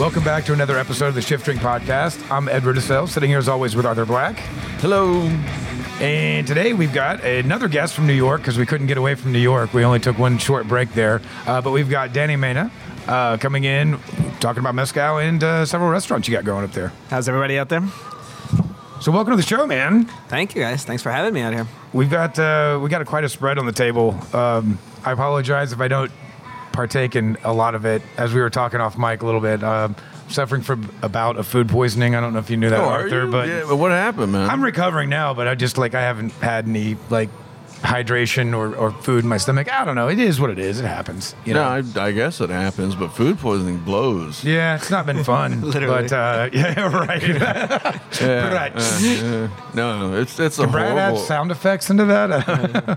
Welcome back to another episode of the Shift Drink Podcast. I'm Edward Assel, sitting here as always with Arthur Black. Hello. And today we've got another guest from New York because we couldn't get away from New York. We only took one short break there. Uh, but we've got Danny Mena uh, coming in, talking about Mezcal and uh, several restaurants you got going up there. How's everybody out there? So welcome to the show, man. Thank you guys. Thanks for having me out here. We've got uh, we got a, quite a spread on the table. Um, I apologize if I don't partake in a lot of it. As we were talking off mic a little bit, um, suffering from about a bout of food poisoning. I don't know if you knew that, Oh, Arthur, but yeah, but what happened, man? I'm recovering now. But I just like I haven't had any like hydration or, or food in my stomach. I don't know. It is what it is. It happens. You no, know. I, I guess it happens, but food poisoning blows. yeah, it's not been fun. Literally. But uh, yeah, right. Yeah, Right. uh, yeah. No, it's it's a Can Brad add sound effects into that?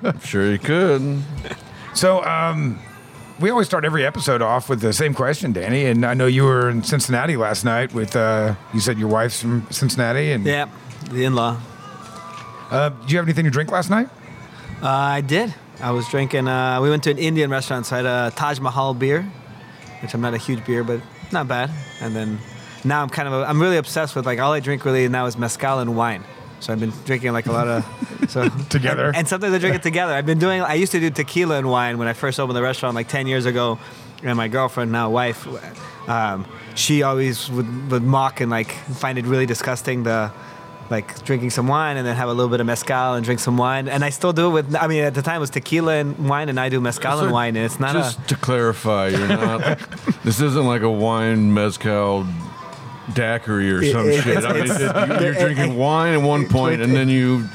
I'm sure you could. So, um, we always start every episode off with the same question, Danny. And I know you were in Cincinnati last night with, uh, you said your wife's from Cincinnati. And Yeah, the in-law. uh, did you have anything to drink last night? Uh, I did. I was drinking. Uh, we went to an Indian restaurant, so I had a Taj Mahal beer, which I'm not a huge beer, but not bad. And then now I'm kind of I'm really obsessed with like all I drink really now is mezcal and wine. So I've been drinking like a lot of so Together. and, and sometimes I drink it together. I've been doing. I used to do tequila and wine when I first opened the restaurant like ten years ago, and my girlfriend now wife, um, she always would, would mock and like find it really disgusting the like drinking some wine and then have a little bit of mezcal and drink some wine. And I still do it with. I mean, at the time it was tequila and wine, and I do mezcal So and wine, and it's not Just a. to clarify, you're not. this isn't like a wine mezcal daiquiri or some It- shit. I mean, you're it- drinking wine at one point, and then you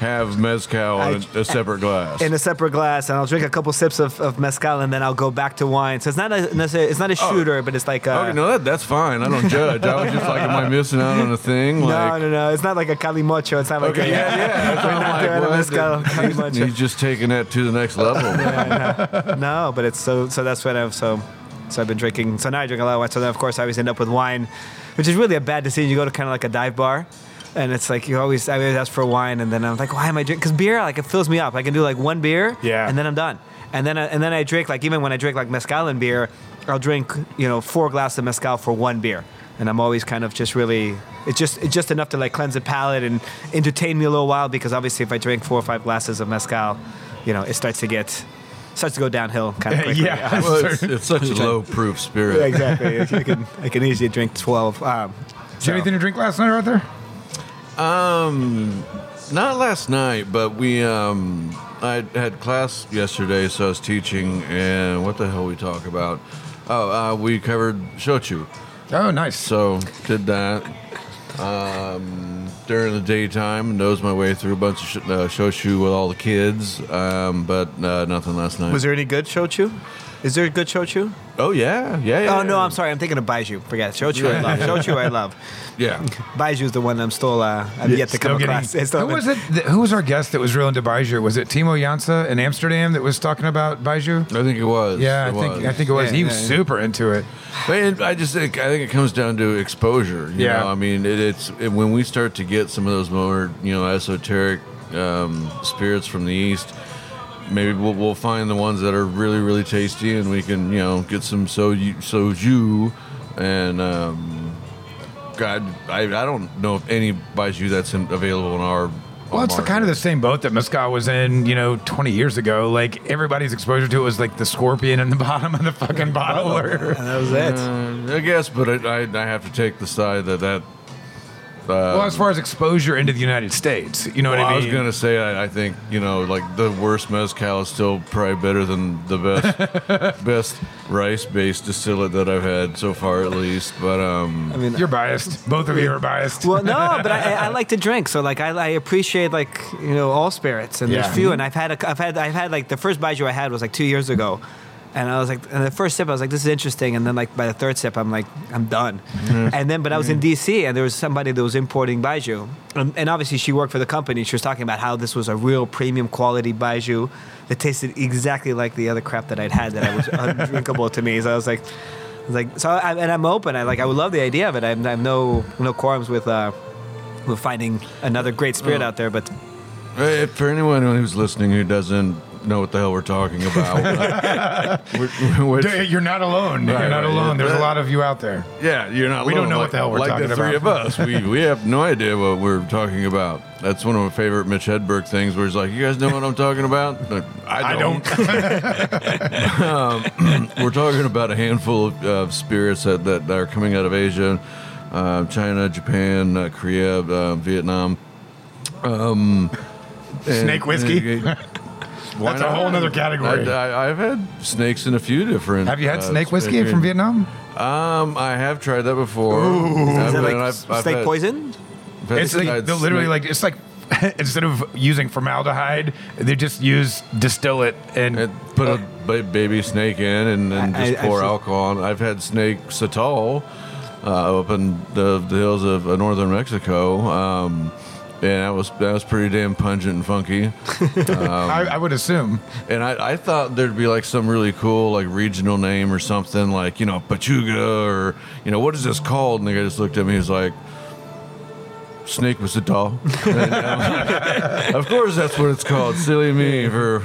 have mezcal in a, a separate glass. in a separate glass, and I'll drink a couple sips of, of mezcal, and then I'll go back to wine. So it's not a it's not a oh. shooter, but it's like a, oh, Okay, no, that, that's fine. I don't judge. I was just like, am I missing out on a thing? no, Like, no, no. It's not like a calimocho. It's not like Okay, a, yeah, yeah. That's We're not I'm doing like, mezcal He's- He's just taking that to the next level. no, but it's so so that's what I've so so I've been drinking. So now I drink a lot of wine. So then of course I always end up with wine, which is really a bad decision. You go to kind of like a dive bar. And it's like you always, I always ask for wine, and then I'm like, why am I drinking? Because beer, like, it fills me up. I can do like one beer, Yeah. and then I'm done. And then, I, and then I drink like even when I drink like mezcal and beer, I'll drink you know four glasses of mezcal for one beer, and I'm always kind of just really, it's just it's just enough to like cleanse the palate and entertain me a little while because obviously if I drink four or five glasses of mezcal, you know, it starts to get starts to go downhill kind of quickly. Yeah. Well, it's, it's such a low proof spirit. Yeah, exactly. I can I can easily drink twelve. Um, Did you have anything to drink last night, Arthur? Um, not last night, but we um, I had class yesterday, so I was teaching, and what the hell we talk about? Oh, uh, we covered shochu, Oh, nice. so did that. Um, during the daytime, nosed my way through a bunch of sh- uh, shochu with all the kids, um, but uh, nothing last night. was there any good shochu? Is there a good shochu? Oh yeah, yeah. yeah Oh no, I'm sorry. I'm thinking of Baijiu. Forget it. Shochu. I love. Shochu. I love. Yeah. Baijiu is the one I'm still. Uh, I've yet to come getting- across. Who was it? th- Who was our guest that was real into Baijiu? Was it Timo Janse in Amsterdam that was talking about Baijiu? I think it was. Yeah, I think was. I think it was. Yeah, he was yeah, yeah. super into it. But I just think I think it comes down to exposure. You Yeah. know? I mean, it, it's it, when we start to get some of those more you know esoteric um, spirits from the east. Maybe we'll, we'll find the ones that are really really tasty, and we can you know get some soju, soju and um, God, I, I don't know if any baijiu that's in, available in our. Well, it's the kind of the same boat that Mezcal was in, you know, 20 years ago. Like everybody's exposure to it was like the scorpion in the bottom of the fucking bottle. Or, And that was it. Uh, I guess, but I, I, I have to take the side that that. Uh, well, as far as exposure into the United States, you know Well, what I I mean? I was gonna say I, I think you know like the worst mezcal is still probably better than the best best rice based distillate that I've had so far at least. But um, I mean, You're biased. Both of you are biased. well, no, but I, I like to drink, so like I, I appreciate like you know all spirits, and Yeah. there's few, and I've had a, I've had I've had like the first baijiu I had was like two years ago, and I was like, and the first sip I was like, this is interesting, and then like by the third sip I'm like, I'm done, and then but I was in D.C. and there was somebody that was importing Baijiu. and, and obviously she worked for the company. She was talking about how this was a real premium quality Baijiu that tasted exactly like the other crap that I'd had that I was undrinkable to me. So I was like. I was Like so, I, and I'm open. I like. I would love the idea of it. I have, I have no no qualms with uh, with finding another great spirit Oh. out there. But eh, for anyone who's listening who doesn't know what the hell we're talking about. We're- which- Dude, You're not alone. Right, You're not right. alone. There's a lot of you out there. yeah, you're not. We don't alone. know what the hell we're like talking the three about. of us. We we have no idea what we're talking about. That's one of my favorite Mitch Hedberg things, where he's like, "You guys know what I'm talking about?" Like, I I don't. don't. we're talking about a handful of uh, spirits that, that, that are coming out of Asia, uh, China, Japan, uh, Korea, uh, Vietnam. Um, and- Snake whiskey? Why That's a whole other category. I, have had snakes in a few different. Have you had uh, snake whiskey snake- from Vietnam? Um, I have tried that before. Is I've it like I've- I've snake had- poison? I've had- It's like had they'll literally snake- like it's like instead of using formaldehyde, they just use distill it and and put a ba- baby snake in and then I- just I- pour I've- alcohol on. I've had snake sotol uh, up in the, the hills of uh, northern Mexico. Um, and that was that was pretty damn pungent and funky. I, I would assume. And I, I thought there'd be like some really cool like regional name or something like you know Pechuga or you know what is this called? And the guy just looked at me. He's like, Snake was a doll. And, um, of course, that's what it's called. Silly me for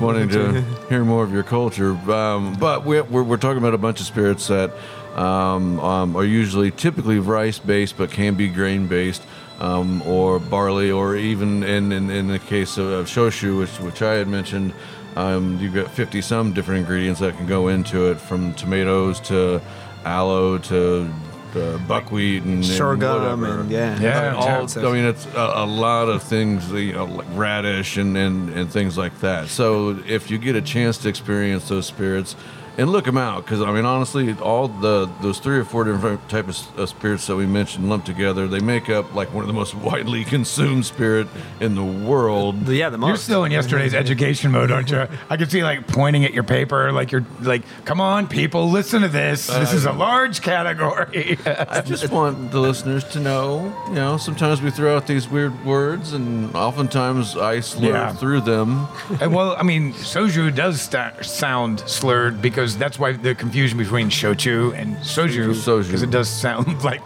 wanting to hear more of your culture. Um, but we're, we're, we're talking about a bunch of spirits that um, um, are usually typically rice based, but can be grain based. Um, or barley, or even in, in, in the case of, of shochu, which, which I had mentioned, um, you've got 50 some different ingredients that can go into it, from tomatoes to aloe to uh, buckwheat and, and Sorghum whatever. and yeah. Yeah, All. I mean, it's a, a lot of things, you know, like radish and, and, and things like that. So if you get a chance to experience those spirits, and look them out, because I mean, honestly, all the those three or four different types of uh, spirits that we mentioned lumped together, they make up like one of the most widely consumed spirit in the world. yeah, the most. You're still in yesterday's education mode, aren't you? I can see like pointing at your paper, like you're like, "Come on, people, listen to this. This is a large category." I just want the listeners to know, you know, sometimes we throw out these weird words, and oftentimes I slur Yeah. through them. And, well, I mean, soju does sta- sound slurred because that's why the confusion between shochu and soju, Soju. because it does sound like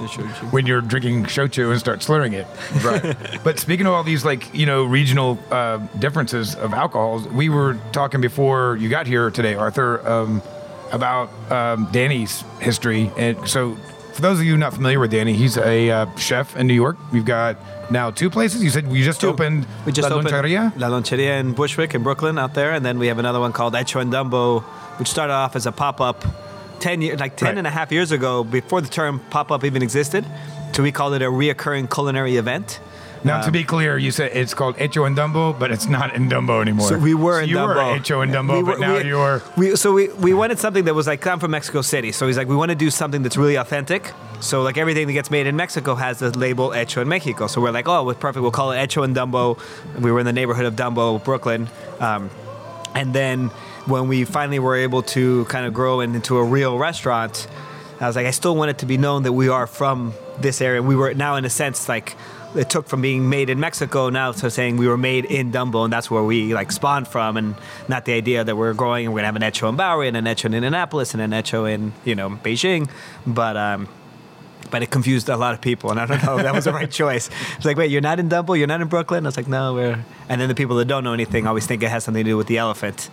when you're drinking shochu and start slurring it. Right. But speaking of all these, like you know, regional uh, differences of alcohols, we were talking before you got here today, Arthur, um, about um, Danny's history, and so. For those of you not familiar with Danny, he's a uh, chef in New York. We've got now two places. You said you just Two. opened We just La opened Loncheria? La Loncheria in Bushwick in Brooklyn out there, and then we have another one called Hecho en Dumbo, which started off as a pop-up 10 years, like 10 Right. and a half years ago, before the term pop-up even existed. So we called it a reoccurring culinary event. Now, to be clear, you said it's called Hecho en Dumbo, but it's not in Dumbo anymore. So we were So in you Dumbo. were Hecho en Dumbo, We but were- now we- you're. We, so we, we wanted something that was like, I'm from Mexico City. So he's like, we want to do something that's really authentic. So like everything that gets made in Mexico has the label Hecho en Mexico. So we're like, oh, perfect. We'll call it Hecho en Dumbo. We were in the neighborhood of Dumbo, Brooklyn. Um, and then when we finally were able to kind of grow into a real restaurant, I was like, I still want it to be known that we are from this area. We were now, in a sense, like it took from being made in Mexico now to saying we were made in Dumbo, and that's where we like spawned from, and not the idea that we're growing and we're gonna have an Echo in Bowery and an Echo in Indianapolis and an Echo in you know Beijing, but. um but it confused a lot of people, and I don't know if that was the right choice. It's like, wait, you're not in Dumbo, you're not in Brooklyn. I was like, no, we're. And then the people that don't know anything always think it has something to do with the elephant.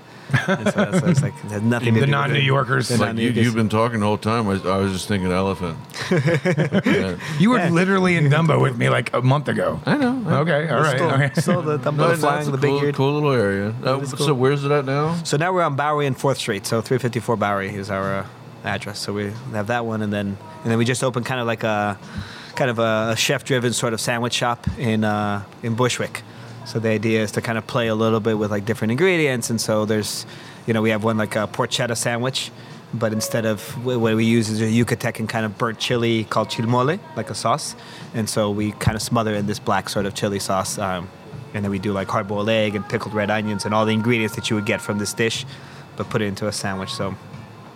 And so, so it's like it has nothing to The non New. Yorkers. Like you, you've been talking the whole time. I, I was just thinking elephant. Yeah. You were literally in Dumbo with me like a month ago. I know. I- Okay, all right. Still, okay. still the Dumbo No, flying, a the big cool, eared. cool little area. Uh, is So where's it at now? So now we're on Bowery and Fourth Street. So 354 Bowery is our uh, address. So we have that one, and then and then we just opened kind of like a kind of a chef-driven sort of sandwich shop in uh, in Bushwick. So the idea is to kind of play a little bit with like different ingredients, and so there's, you know, we have one like a porchetta sandwich, but instead of what we use is a Yucatecan kind of burnt chili called chilmole, like a sauce, and so we kind of smother in this black sort of chili sauce. Um, and then we do like hard boiled egg and pickled red onions and all the ingredients that you would get from this dish, but put it into a sandwich. So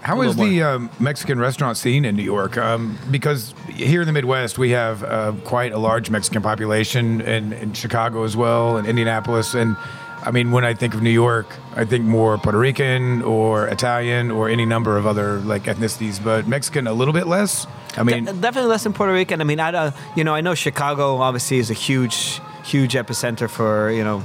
How A is little the um, Mexican restaurant scene in New York? Um, because here in the Midwest, we have uh, quite a large Mexican population, and in Chicago as well, and Indianapolis. And I mean, when I think of New York, I think more Puerto Rican or Italian or any number of other like ethnicities, but Mexican a little bit less. I mean, De- definitely less than Puerto Rican. I mean, I don't, you know, I know Chicago obviously is a huge, huge epicenter for you know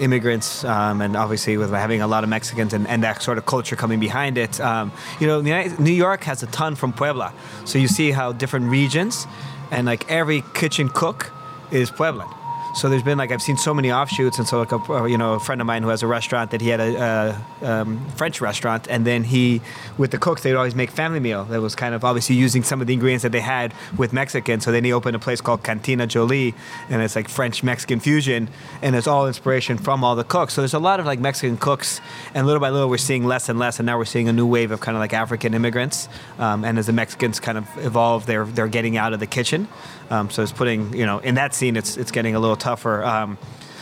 immigrants, um, and obviously with having a lot of Mexicans and, and that sort of culture coming behind it. Um, you know, New York has a ton from Puebla, so you see how different regions and like every kitchen cook is Pueblan. So there's been like I've seen so many offshoots, and so like a you know a friend of mine who has a restaurant that he had a, a um, French restaurant, and then he with the cooks they'd always make family meal that was kind of obviously using some of the ingredients that they had with Mexican. So then he opened a place called Cantina Jolie, and it's like French Mexican fusion, and it's all inspiration from all the cooks. So there's a lot of like Mexican cooks, and little by little we're seeing less and less, and now we're seeing a new wave of kind of like African immigrants, um, and as the Mexicans kind of evolve, they're they're getting out of the kitchen. Um, so it's putting you know in that scene it's it's getting a little tougher. Um,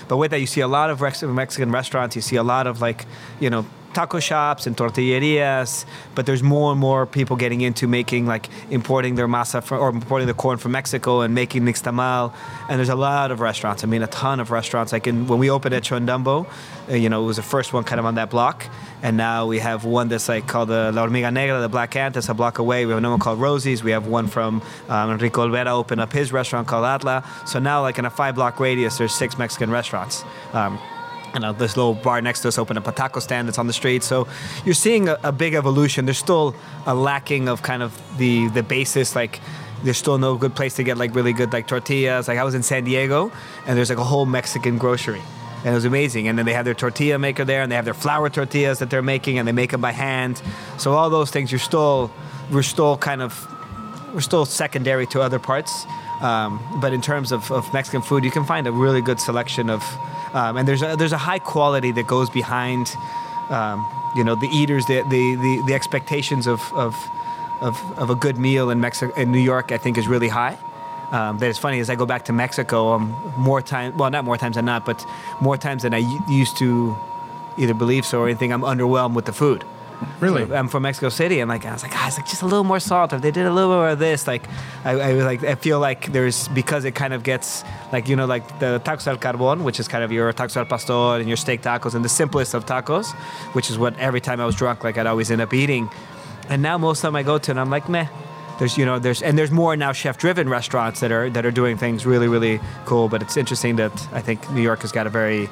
but with that, you see a lot of Mexican restaurants. You see a lot of like, you know, taco shops and tortillerias. But there's more and more people getting into making like importing their masa or importing the corn from Mexico and making nixtamal. And there's a lot of restaurants. I mean, a ton of restaurants. Like in, when we opened at Chondumbo, uh, you know, it was the first one kind of on that block. And now we have one that's like called the La Hormiga Negra, the Black Ant, that's a block away. We have another one called Rosie's. We have one from um, Enrique Olvera opened up his restaurant called Atla. So now, like in a five block radius, there's six Mexican restaurants. Um, you know, this little bar next to us opened up a taco stand that's on the street. So you're seeing a, a big evolution. There's still a lacking of kind of the the basis, like there's still no good place to get like really good like tortillas. Like I was in San Diego, and there's like a whole Mexican grocery, and it was amazing. And then they have their tortilla maker there, and they have their flour tortillas that they're making, and they make them by hand. So all those things, you're still we're still kind of we're still secondary to other parts. Um, but in terms of, of Mexican food, you can find a really good selection of, um, and there's a, there's a high quality that goes behind, um, you know, the eaters, the the, the, the expectations of, of of of a good meal in Mexico in New York, I think, is really high. Um, that is funny as I go back to Mexico, um, more time, well, not more times than not, but more times than I used to either believe so or anything. I'm underwhelmed with the food. Really? So I'm from Mexico City, and like I was like, ah, guys, like just a little more salt. If they did a little more of this, like I, I was like, I feel like there's because it kind of gets like you know like the tacos al carbon, which is kind of your tacos al pastor and your steak tacos, and the simplest of tacos, which is what every time I was drunk, like I'd always end up eating. And now most of the time I go to, and I'm like, meh. There's you know there's and there's more now chef-driven restaurants that are that are doing things really really cool. But it's interesting that I think New York has got a very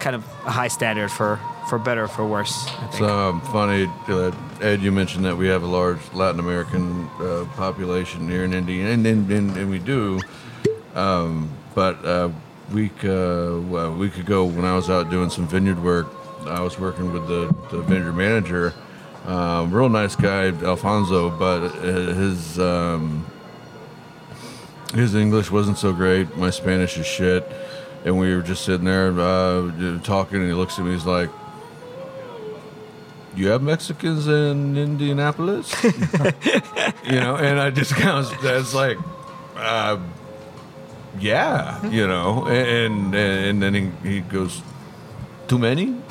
kind of high standard for for better or for worse. I think. It's um, funny, uh, Ed. You mentioned that we have a large Latin American uh, population here in Indiana, and, and, and, and we do. Um, but uh, week a week ago, when I was out doing some vineyard work, I was working with the, the vineyard manager. Um, real nice guy, Alfonso, but uh, his um, his English wasn't so great. My Spanish is shit. And we were just sitting there uh, talking, and he looks at me. He's like, "You have Mexicans in Indianapolis?" you know, and I just kind of that's like, uh, "Yeah," you know, and and, and then he, he goes, "Too many?"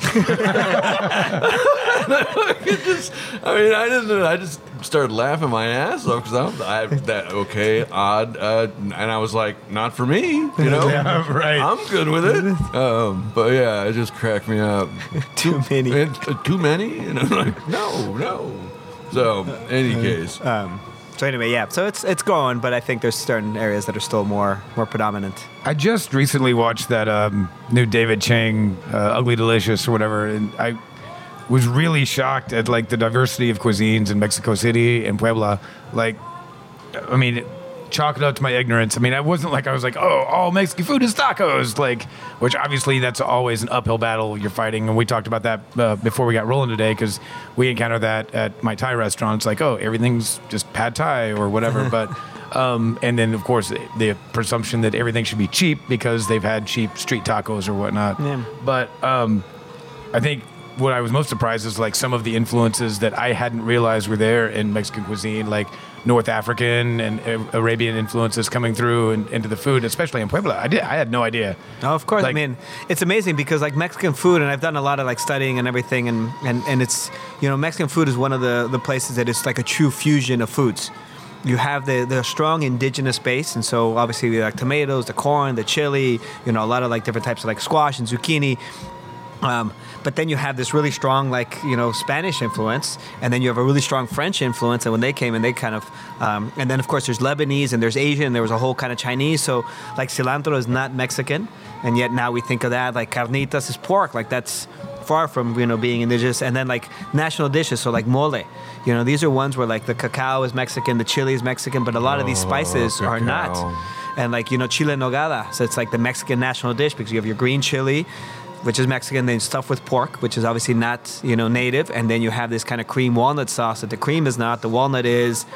Just, I mean, I just, I just started laughing my ass off because I'm I, that okay, odd, uh, and I was like, not for me, you know. Yeah, right. I'm good with it. Um, but yeah, it just cracked me up. Too many. And, uh, too many, and I'm like, no, no. So, any case, Um, so anyway, yeah. So it's it's growing, but I think there's certain areas that are still more more predominant. I just recently watched that um, new David Chang, uh, Ugly Delicious or whatever, and I was really shocked at like the diversity of cuisines in Mexico City and Puebla. Like, I mean, chalk it up to my ignorance. I mean, I wasn't like I was like, oh, all Mexican food is tacos, like, which obviously that's always an uphill battle you're fighting, and we talked about that uh, before we got rolling today because we encountered that at my Thai restaurant. It's like, oh, everything's just pad Thai or whatever, but. Um, and then, of course, the presumption that everything should be cheap because they've had cheap street tacos or whatnot. Yeah. But um, I think what I was most surprised is like some of the influences that I hadn't realized were there in Mexican cuisine, like North African and Arabian influences coming through and into the food, especially in Puebla. I did, I had no idea. Oh, of course. I mean, it's amazing because like Mexican food, and I've done a lot of like studying and everything, and and and it's you know Mexican food is one of the the places that is like a true fusion of foods. You have the the strong indigenous base, and so obviously we like tomatoes, the corn, the chili, you know, a lot of like different types of like squash and zucchini. Um, but then you have this really strong, like you know, Spanish influence, and then you have a really strong French influence. And when they came, and they kind of, um, and then of course there's Lebanese and there's Asian. And there was a whole kind of Chinese. So like cilantro is not Mexican, and yet now we think of that like carnitas is pork. Like that's far from you know being indigenous. And then like national dishes, so like mole. You know, these are ones where like the cacao is Mexican, the chili is Mexican, but a lot of these Oh, spices are not. And like you know, chile nogada, so it's like the Mexican national dish because you have your green chili, which is Mexican, then stuffed with pork, which is obviously not you know native, and then you have this kind of cream walnut sauce that the cream is not, the walnut is.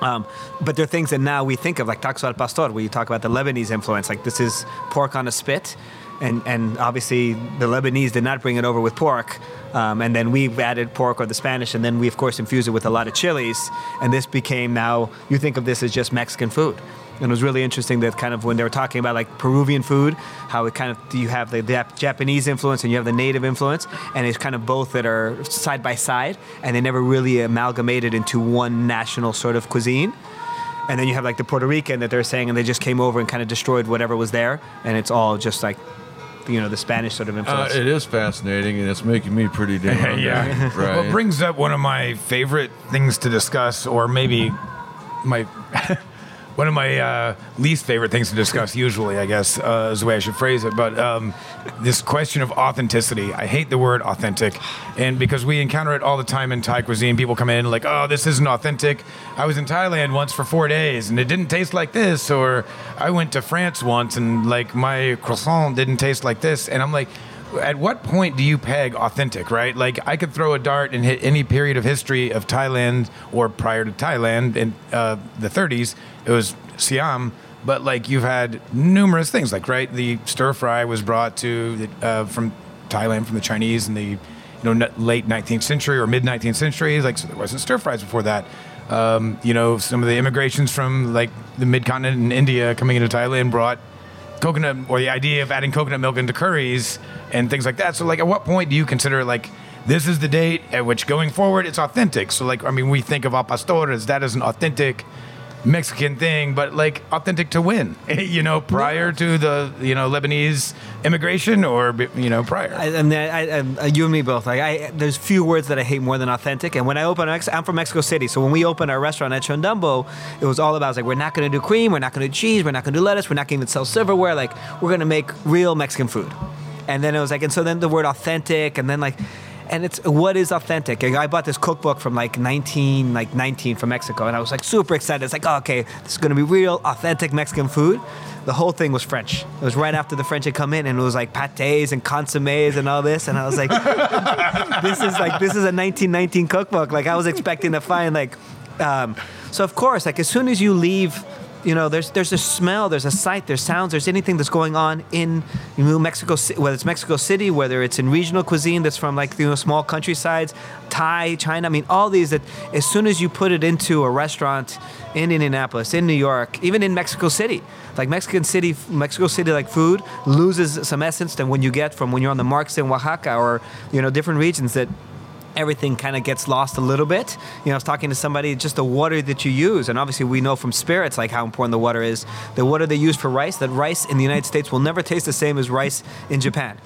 Um, but there are things that now we think of, like tacos al pastor, where you talk about the Lebanese influence. Like this is pork on a spit, and and obviously the Lebanese did not bring it over with pork, um, and then we added pork or the Spanish, and then we of course infused it with a lot of chilies, and this became now you think of this as just Mexican food. And it was really interesting that kind of when they were talking about like Peruvian food, how it kind of you have the Jap- Japanese influence and you have the native influence, and it's kind of both that are side by side, and they never really amalgamated into one national sort of cuisine. And then you have like the Puerto Rican that they're saying, and they just came over and kind of destroyed whatever was there, and it's all just like, you know, the Spanish sort of Uh, influence. it is fascinating, and it's making me pretty damn hungry. yeah. right. Well, it brings up one of my favorite things to discuss, or maybe my one of my uh, least favorite things to discuss. Usually, I guess uh, is the way I should phrase it. But um, this question of authenticity, I hate the word authentic, and because we encounter it all the time in Thai cuisine, people come in like, "Oh, this isn't authentic." I was in Thailand once for four days, and it didn't taste like this. Or I went to France once, and like my croissant didn't taste like this, and I'm like at what point do you peg authentic, right? Like I could throw a dart and hit any period of history of Thailand or prior to Thailand in uh, the 30s. It was Siam, but like you've had numerous things, like right, the stir fry was brought to uh, from Thailand from the Chinese in the you know late 19th century or mid 19th century. Like so there wasn't stir fries before that. Um, you know, some of the immigrations from like the mid continent and India coming into Thailand brought coconut or the idea of adding coconut milk into curries and things like that. So like at what point do you consider like this is the date at which going forward it's authentic? So like I mean we think of al pastor as that is an authentic Mexican thing, but like authentic to when? you know, prior to the you know Lebanese immigration or you know prior. I, I mean, I, I, you and me both. Like, I there's few words that I hate more than authentic. And when I open, I'm from Mexico City, so when we opened our restaurant at Chondumbo, it was all about like we're not going to do cream, we're not going to do cheese, we're not going to do lettuce, we're not going to even sell silverware. Like, we're going to make real Mexican food. And then it was like, and so then the word authentic, and then like. And it's what is authentic. I bought this cookbook from like 19, like 19 from Mexico, and I was like super excited. It's like, oh, okay, this is gonna be real, authentic Mexican food. The whole thing was French. It was right after the French had come in, and it was like pâtés and consommes and all this. And I was like, this is like this is a 1919 cookbook. Like I was expecting to find like, um, so of course, like as soon as you leave, you know, there's there's a smell, there's a sight, there's sounds, there's anything that's going on in know, Mexico, whether it's Mexico City, whether it's in regional cuisine that's from like you know small countrysides, Thai, China. I mean, all these that as soon as you put it into a restaurant in Indianapolis, in New York, even in Mexico City, like Mexican City, Mexico City like food loses some essence than when you get from when you're on the markets in Oaxaca or you know different regions that everything kind of gets lost a little bit. You know, I was talking to somebody, just the water that you use, and obviously we know from spirits like how important the water is. The water they use for rice, that rice in the United States will never taste the same as rice in Japan.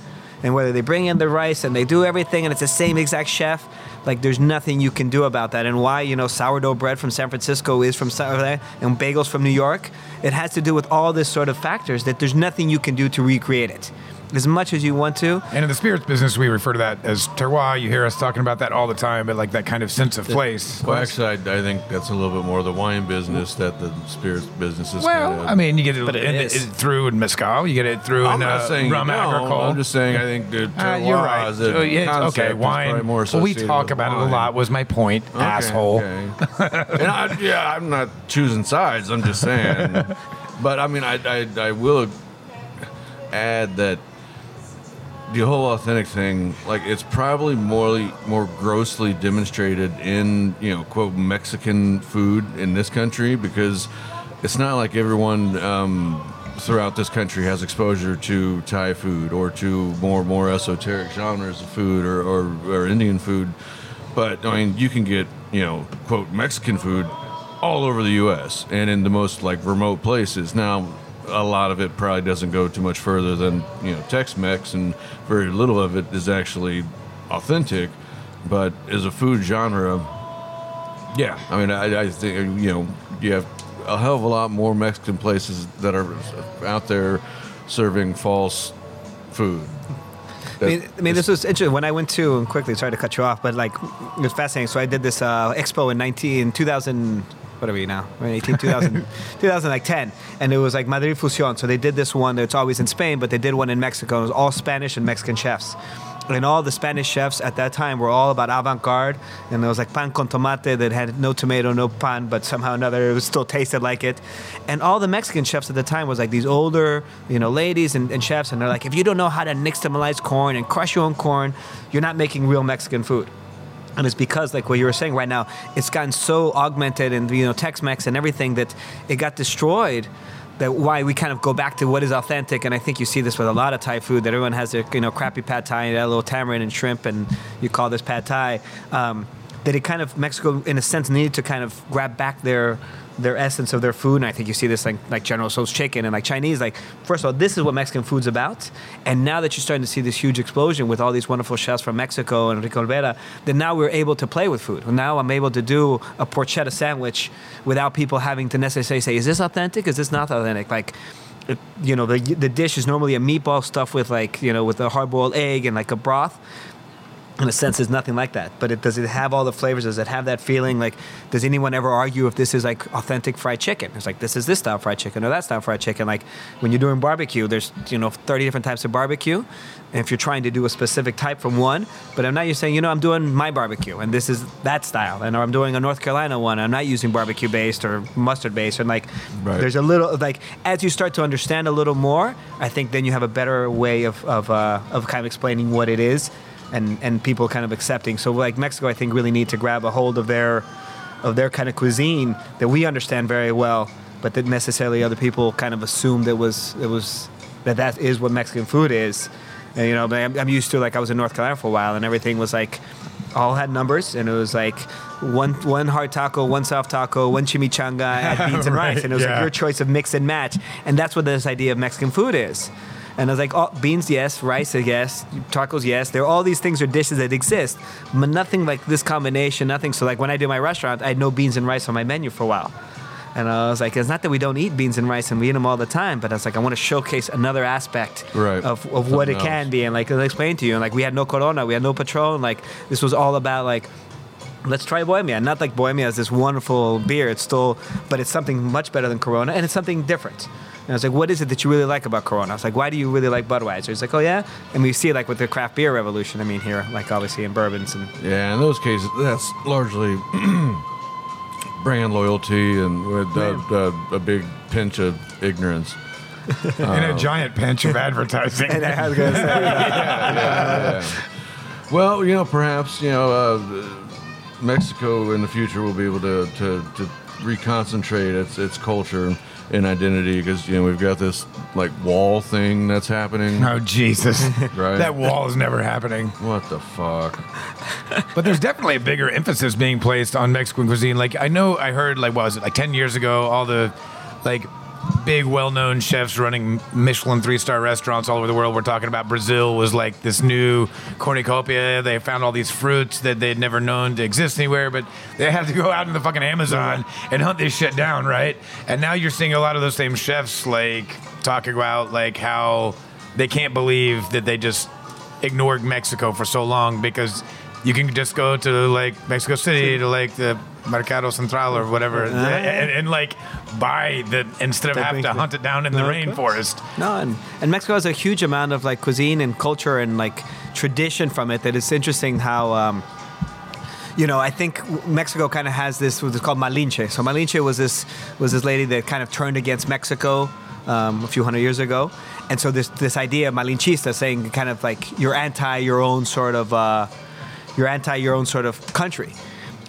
And whether they bring in the rice and they do everything and it's the same exact chef, like there's nothing you can do about that. And why, you know, sourdough bread from San Francisco is from there uh, and bagels from New York, it has to do with all this sort of factors that there's nothing you can do to recreate it. As much as you want to, And in the spirits business, we refer to that as terroir. You hear us talking about that all the time, but like that kind of sense of place. Well, actually, I, I think that's a little bit more the wine business that the spirits business is. Well, kinda, I mean, you get it, But it in- it through in mezcal. You get it through I'm in not uh, saying rum no, agricole. I'm just saying I think the Uh, terroir you're right. as a Oh, yeah, okay, is wine. probably more well, we talk with about it a lot. Was my point, Okay, asshole. okay. and I, yeah, I'm not choosing sides. I'm just saying. but I mean, I, I, I will add that the whole authentic thing, like, it's probably more more grossly demonstrated in you know quote Mexican food in this country because it's not like everyone. Um, Throughout this country, has exposure to Thai food or to more more esoteric genres of food or, or, or Indian food, but I mean, you can get you know quote Mexican food all over the U.S. and in the most like remote places. Now, a lot of it probably doesn't go too much further than you know Tex-Mex, and very little of it is actually authentic. But as a food genre, yeah, I mean, I, I think you know you have a hell of a lot more Mexican places that are out there serving false food. I mean, I mean, this was interesting. When I went to, and quickly, sorry to cut you off, but like, it was fascinating. So I did this uh, expo in 19, 2000, what are we now? We're in 18, 2000, 2010. And it was like Madrid Fusion. So they did this one, it's always in Spain, but they did one in Mexico. It was all Spanish and Mexican chefs. And all the Spanish chefs at that time were all about avant garde. And it was like pan con tomate that had no tomato, no pan, but somehow or another it was still tasted like it. And all the Mexican chefs at the time was like these older, you know, ladies and, and chefs. And they're like, if you don't know how to nixtamalize corn and crush your own corn, you're not making real Mexican food and it's because like what you were saying right now it's gotten so augmented and you know tex-mex and everything that it got destroyed that why we kind of go back to what is authentic. And i think you see this with a lot of thai food that everyone has their you know crappy pad thai and a little tamarind and shrimp and you call this pad thai. Um, that it kind of mexico in a sense needed to kind of grab back their their essence of their food and i think you see this like like general Tso's chicken and like chinese like first of all this is what mexican food's about and now that you're starting to see this huge explosion with all these wonderful chefs from mexico and Enrique Olvera, then now we're able to play with food. Now i'm able to do a porchetta sandwich without people having to necessarily say is this authentic? Is this not authentic? Like you know the the dish is normally a meatball stuffed with like you know with a hard boiled egg and like a broth in a sense is nothing like that. But it does it have all the flavors? Does it have that feeling like does anyone ever argue if this is like authentic fried chicken? It's like this is this style fried chicken or that style fried chicken. Like when you're doing barbecue there's you know 30 different types of barbecue. And if you're trying to do a specific type from one but i'm not you're saying you know i'm doing my barbecue and this is that style. And or i'm doing a north carolina one i'm not using barbecue based or mustard based. And like Right. there's a little like as you start to understand a little more i think then you have a better way of of, uh, of kind of explaining what it is and and people kind of accepting. So like mexico i think really need to grab a hold of their of their kind of cuisine that we understand very well but that necessarily other people kind of assumed it was it was that that is what mexican food is. And, you know I'm, I'm used to like i was in north carolina for a while and everything was like all had numbers and it was like one one hard taco one soft taco one chimichanga add beans and rice. And it was yeah. like your choice of mix and match. And that's what this idea of mexican food is and I was like, oh, beans, yes. Rice, yes. Tacos, yes. There are all these things or dishes that exist, but nothing like this combination, nothing. So, like, when I do my restaurant, I had no beans and rice on my menu for a while. And I was like, it's not that we don't eat beans and rice and we eat them all the time, but I was like, I want to showcase another aspect Right. of, of what it can else. be. And like, I'll explain to you. And like, we had no Corona, we had no Patron. Like, this was all about like, let's try Bohemia. Not like Bohemia is this wonderful beer. It's still, but it's something much better than Corona, and it's something different. And I was like, what is it that you really like about Corona? I was like, why do you really like Budweiser? He's like, oh yeah, and we see like with the craft beer revolution. I mean, here, like obviously in bourbons and Yeah, in those cases, that's largely brand loyalty and with uh, uh, a big pinch of ignorance. in a giant pinch of advertising. And I was gonna say, Yeah. Well, you know, perhaps you know, uh, Mexico in the future will be able to to, to reconcentrate its its culture and identity because you know we've got this like wall thing that's happening. oh Jesus! Right. That wall is never happening. What the fuck? But there's definitely a bigger emphasis being placed on Mexican cuisine. Like I know I heard like what was it like ten years ago, all the like big well-known chefs running Michelin three-star restaurants all over the world We're talking about Brazil was like this new cornucopia. They found all these fruits that they'd never known to exist anywhere, but they had to go out in the fucking Amazon and hunt this shit down, right? And now you're seeing a lot of those same chefs like talking about like how they can't believe that they just ignored Mexico for so long because you can just go to like Mexico City to like the Mercado Central or whatever and, and, like buy the instead of having to hunt it down in the No, course. rainforest. No, and, and Mexico has a huge amount of like cuisine and culture and like tradition from it that it's interesting how. Um, you know, I think Mexico kind of has this what's called Malinche. So Malinche was this was this lady that kind of turned against Mexico um, a few hundred years ago, and so this this idea of Malinchista saying kind of like you're anti your own sort of uh, you're anti your own sort of country.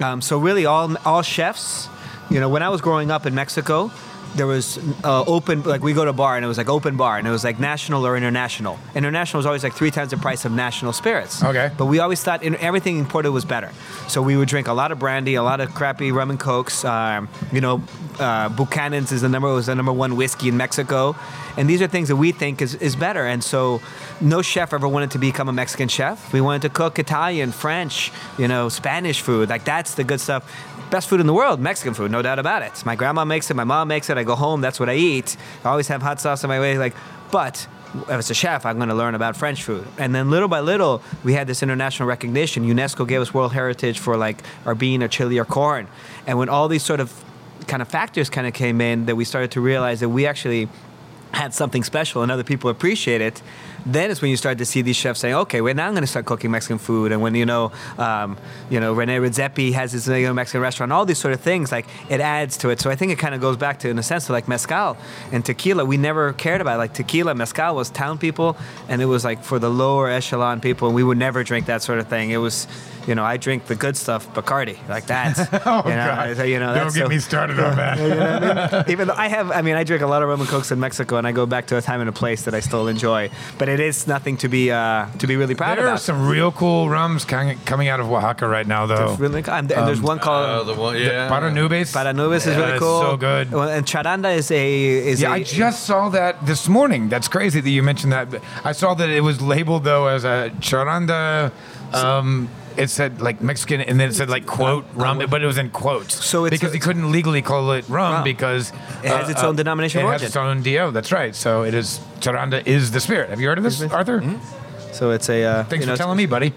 Um, so really, all all chefs, you know, when I was growing up in Mexico, there was uh, open like we go to a bar and it was like open bar and it was like national or international. International was always like three times the price of national spirits. Okay. But we always thought in, everything imported was better. So we would drink a lot of brandy, a lot of crappy rum and cokes. Um, you know, uh, Buchanan's is the number was the number one whiskey in Mexico, and these are things that we think is, is better. And so, no chef ever wanted to become a Mexican chef. We wanted to cook Italian, French, you know, Spanish food. Like that's the good stuff. Best food in the world, Mexican food, no doubt about it. My grandma makes it, my mom makes it. I go home, that's what I eat. I always have hot sauce on my way. Like But as a chef, I'm going to learn about French food. And then little by little, we had this international recognition. UNESCO gave us World Heritage for like our bean, our chili, our corn. And when all these sort of kind of factors kind of came in, that we started to realize that we actually had something special and other people appreciate it, then it's when you start to see these chefs saying, okay, well, now I'm going to start cooking Mexican food. And when, you know, um, you know, Rene Redzepi has his you know, Mexican restaurant, all these sort of things, like it adds to it. So I think it kind of goes back to, in a sense, to like mezcal and tequila. We never cared about it. Like tequila, mezcal was town people, and it was like for the lower echelon people, and we would never drink that sort of thing. It was, you know, I drink the good stuff, Bacardi, like that. Oh, you know, God. you know, Don't get so- me started on that. you know I mean? Even though I have, I mean, I drink a lot of rum and cokes in Mexico, and I go back to a time and a place that I still enjoy. But it is nothing to be uh, to be really proud of. There are about. some real cool rums coming coming out of Oaxaca right now, though. It's really, and, and there's one Uh, called the one, yeah. Paranubes. Para Nubes is really it's cool. so good. And Charanda is a is Yeah, a, I just saw that this morning. That's crazy that you mentioned that. I saw that it was labeled though as a charanda. Um, it said like Mexican, and then it said like quote rum, but it was in quotes. So it's- because he couldn't legally call it rum Rum. because It has its own denomination It of has its own do. That's right. So it is charanda is the spirit. Have you heard of this, Arthur? so it's a. Uh, Thanks you know, for telling me, buddy.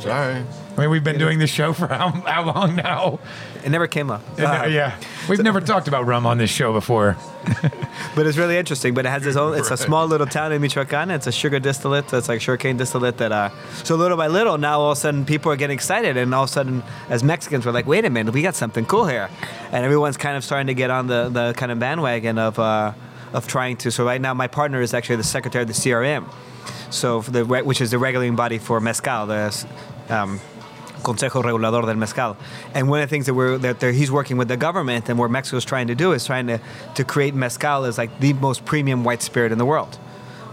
Sorry. I mean, we've been doing this show for how, how long now? It never came up. Uh, Uh, yeah, we've never talked about rum on this show before. But it's really interesting. But it has its own. It's a small little town in Michoacan. It's a sugar distillate. It's like sugarcane distillate. That uh. So little by little, now all of a sudden people are getting excited, and all of a sudden, as Mexicans, we're like, wait a minute, we got something cool here, and everyone's kind of starting to get on the the kind of bandwagon of uh of trying to. So right now, my partner is actually the secretary of the CRM, so for the which is the regulating body for mezcal. The um, Consejo Regulador del Mezcal. And one of the things that we're that he's working with the government and what is trying to do is trying to, to create mezcal as like the most premium white spirit in the world.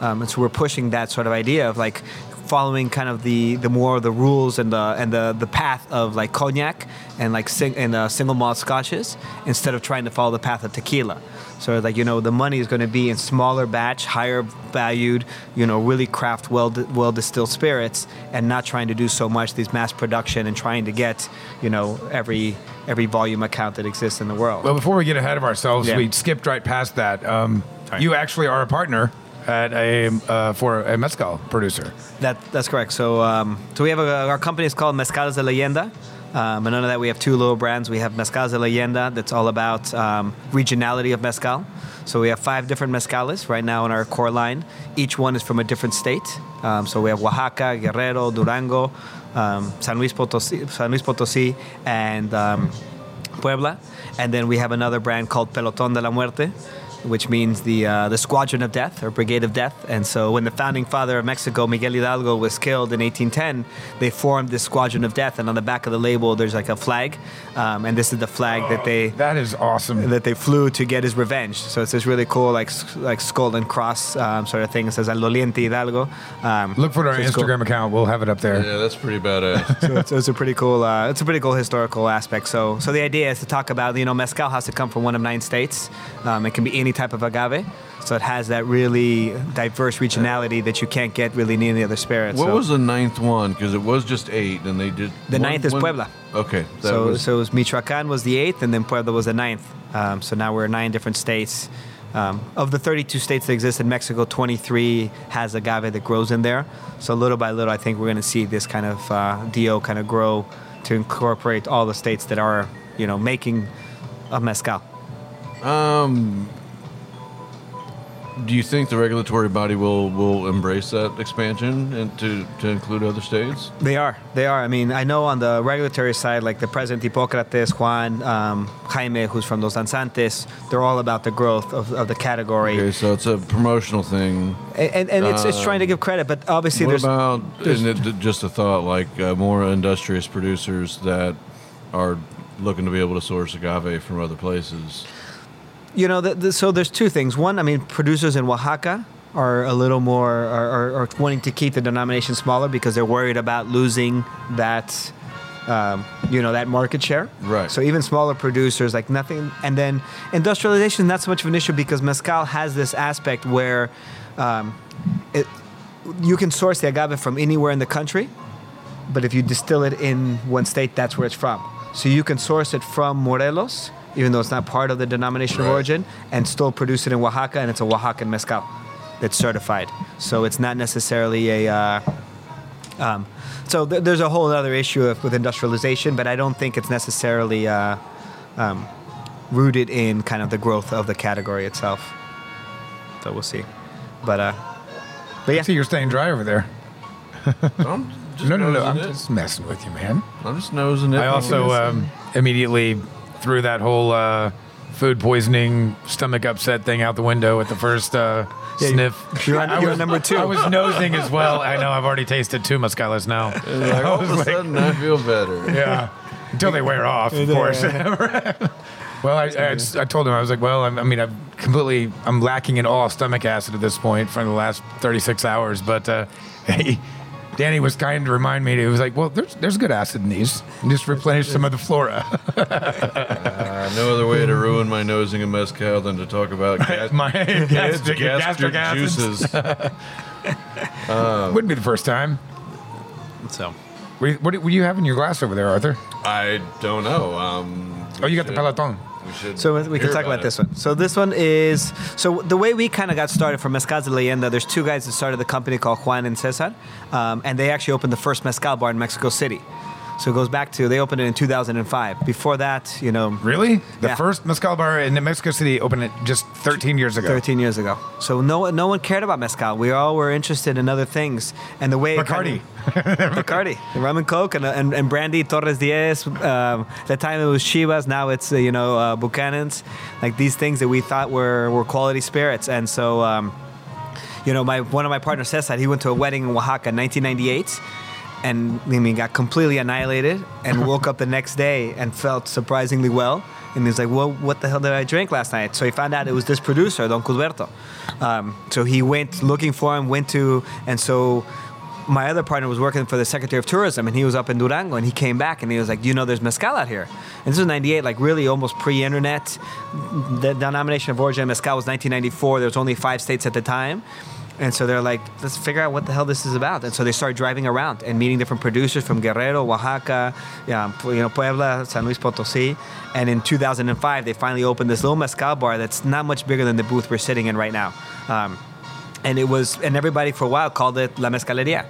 Um, and so we're pushing that sort of idea of like following kind of the, the more of the rules and the and the, the path of like cognac and like sing, and uh, single malt scotches instead of trying to follow the path of tequila. So like you know the money is going to be in smaller batch, higher valued, you know really craft well well distilled spirits, and not trying to do so much these mass production and trying to get you know every every volume account that exists in the world. Well, before we get ahead of ourselves, Yeah. we skipped right past that. Um, you actually are a partner at a uh, for a mezcal producer. That that's correct. So um, so we have a, our company is called Mezcales de Leyenda. Um, and under that, we have two little brands. We have Mezcales de Leyenda, that's all about um, regionality of mezcal. So we have five different mezcales right now in our core line. Each one is from a different state. Um, so we have Oaxaca, Guerrero, Durango, um, San Luis Potosi, San Luis Potosi, and um, Puebla. And then we have another brand called Pelotón de la Muerte, which means the uh, the Squadron of Death or Brigade of Death. And so when the founding father of Mexico, Miguel Hidalgo, was killed in 1810, they formed this Squadron of Death. And on the back of the label, there's like a flag, um, and this is the flag that they That is awesome. that they flew to get his revenge. So it's this really cool like like skull and cross um, sort of thing. It says Al Doliente Hidalgo. Um, Look for our so it's cool. Instagram account. We'll have it up there. Yeah, that's pretty badass. so it's, it's a pretty cool uh, it's a pretty cool historical aspect so so the idea is to talk about you know mezcal has to come from one of nine states um, it can be any type of agave so it has that really diverse regionality that you can't get really in any other spirit what so, was the ninth one? Because it was just eight, and they did. The one- ninth is one- Puebla. Okay, so, was. so was Michoacan was the eighth and then Puebla was the ninth um, so now we're nine different states um, of the 32 states that exist in Mexico, 23 has agave that grows in there. So little by little, I think we're going to see this kind of uh, DO kind of grow to incorporate all the states that are, you know, making a mezcal. Um, do you think the regulatory body will will embrace that expansion and to to include other states? They are. They are. I mean, I know on the regulatory side, like the President Hippocrates, Juan, um, Jaime, who's from Los Danzantes, they're all about the growth of, of the category. Okay, so it's a promotional thing. And, and, and it's, it's trying to give credit, but obviously What there's. about there's- it, just a thought, like uh, more industrious producers that are looking to be able to source agave from other places? You know, the, the, so there's two things. One, I mean, producers in Oaxaca are a little more are, are, are wanting to keep the denomination smaller because they're worried about losing that, um, you know, that market share. Right. So even smaller producers, like nothing, and then industrialization is not so much of an issue because mezcal has this aspect where um, it, you can source the agave from anywhere in the country, but if you distill it in one state, that's where it's from. So you can source it from Morelos, even though it's not part of the denomination of origin, and still produce it in Oaxaca, and it's a Oaxacan mezcal. that's certified. So it's not necessarily a. Uh, um, so th- there's a whole other issue of, with industrialization, but I don't think it's necessarily uh, um, rooted in kind of the growth of the category itself. So we'll see. But uh, but yeah, See, you're staying dry over there. I'm just No, no, no. nosing I'm it. just messing with you, man. I'm just nosing it. I also um, immediately threw that whole uh, food poisoning, stomach upset thing out the window at the first uh, Yeah, sniff. you're on- I you're was, number two. I was nosing as well. I know. I've already tasted two mezcalas now. like, all of a sudden, I feel better. yeah, until they wear off, of course. well, I, I, just- I told him I was like, well, I'm, I mean, I'm completely, I'm lacking in all stomach acid at this point for the last 36 hours. But uh, hey, Danny was kind to remind me. He was like, well, there's there's good acid in these. And just replenish some of the flora. Uh, no other way to ruin my nosing of mezcal than to talk about gas- My gastric, gastric, gastric acids. juices. Wouldn't be the first time. so What do, you, what do you have in your glass over there, Arthur? I don't know. Um, Oh, you got the should- Peloton. We So we can talk about it. this one. So this one is so the way we kind of got started for Mezcal de Leyenda. There's two guys that started the company called Juan and Cesar, um, and they actually opened the first mezcal bar in Mexico City. So it goes back to they opened it in 2005. Before that, you know, Really? The Yeah. first mezcal bar in Mexico City opened it just 13 years ago. 13 years ago. So no no one cared about mezcal. We all were interested in other things, and the way Bacardi. kinda- Bacardi, rum and coke, and, and, and brandy, Torres Diez. Um, the time it was Chivas, now it's uh, you know uh, Buchanan's. Like these things that we thought were were quality spirits, and so. Um, you know, my one of my partners says that he went to a wedding in Oaxaca in 1998, and I mean, got completely annihilated, and woke up the next day and felt surprisingly well. And he's like, "Well, what the hell did I drink last night?" So he found out it was this producer, Don Culberto. Um, so he went looking for him, went to, and so my other partner was working for the Secretary of Tourism, and he was up in Durango, and he came back, and he was like, "You know, there's mezcal out here." And this was '98, like really almost pre-internet. The denomination of origin of mezcal was 1994. There was only five states at the time. And so they're like, let's figure out what the hell this is about. And so they started driving around and meeting different producers from Guerrero, Oaxaca, you know, Puebla, San Luis Potosí. And in 2005, they finally opened this little mezcal bar that's not much bigger than the booth we're sitting in right now. Um, and it was, and everybody for a while called it La Mezcaleria.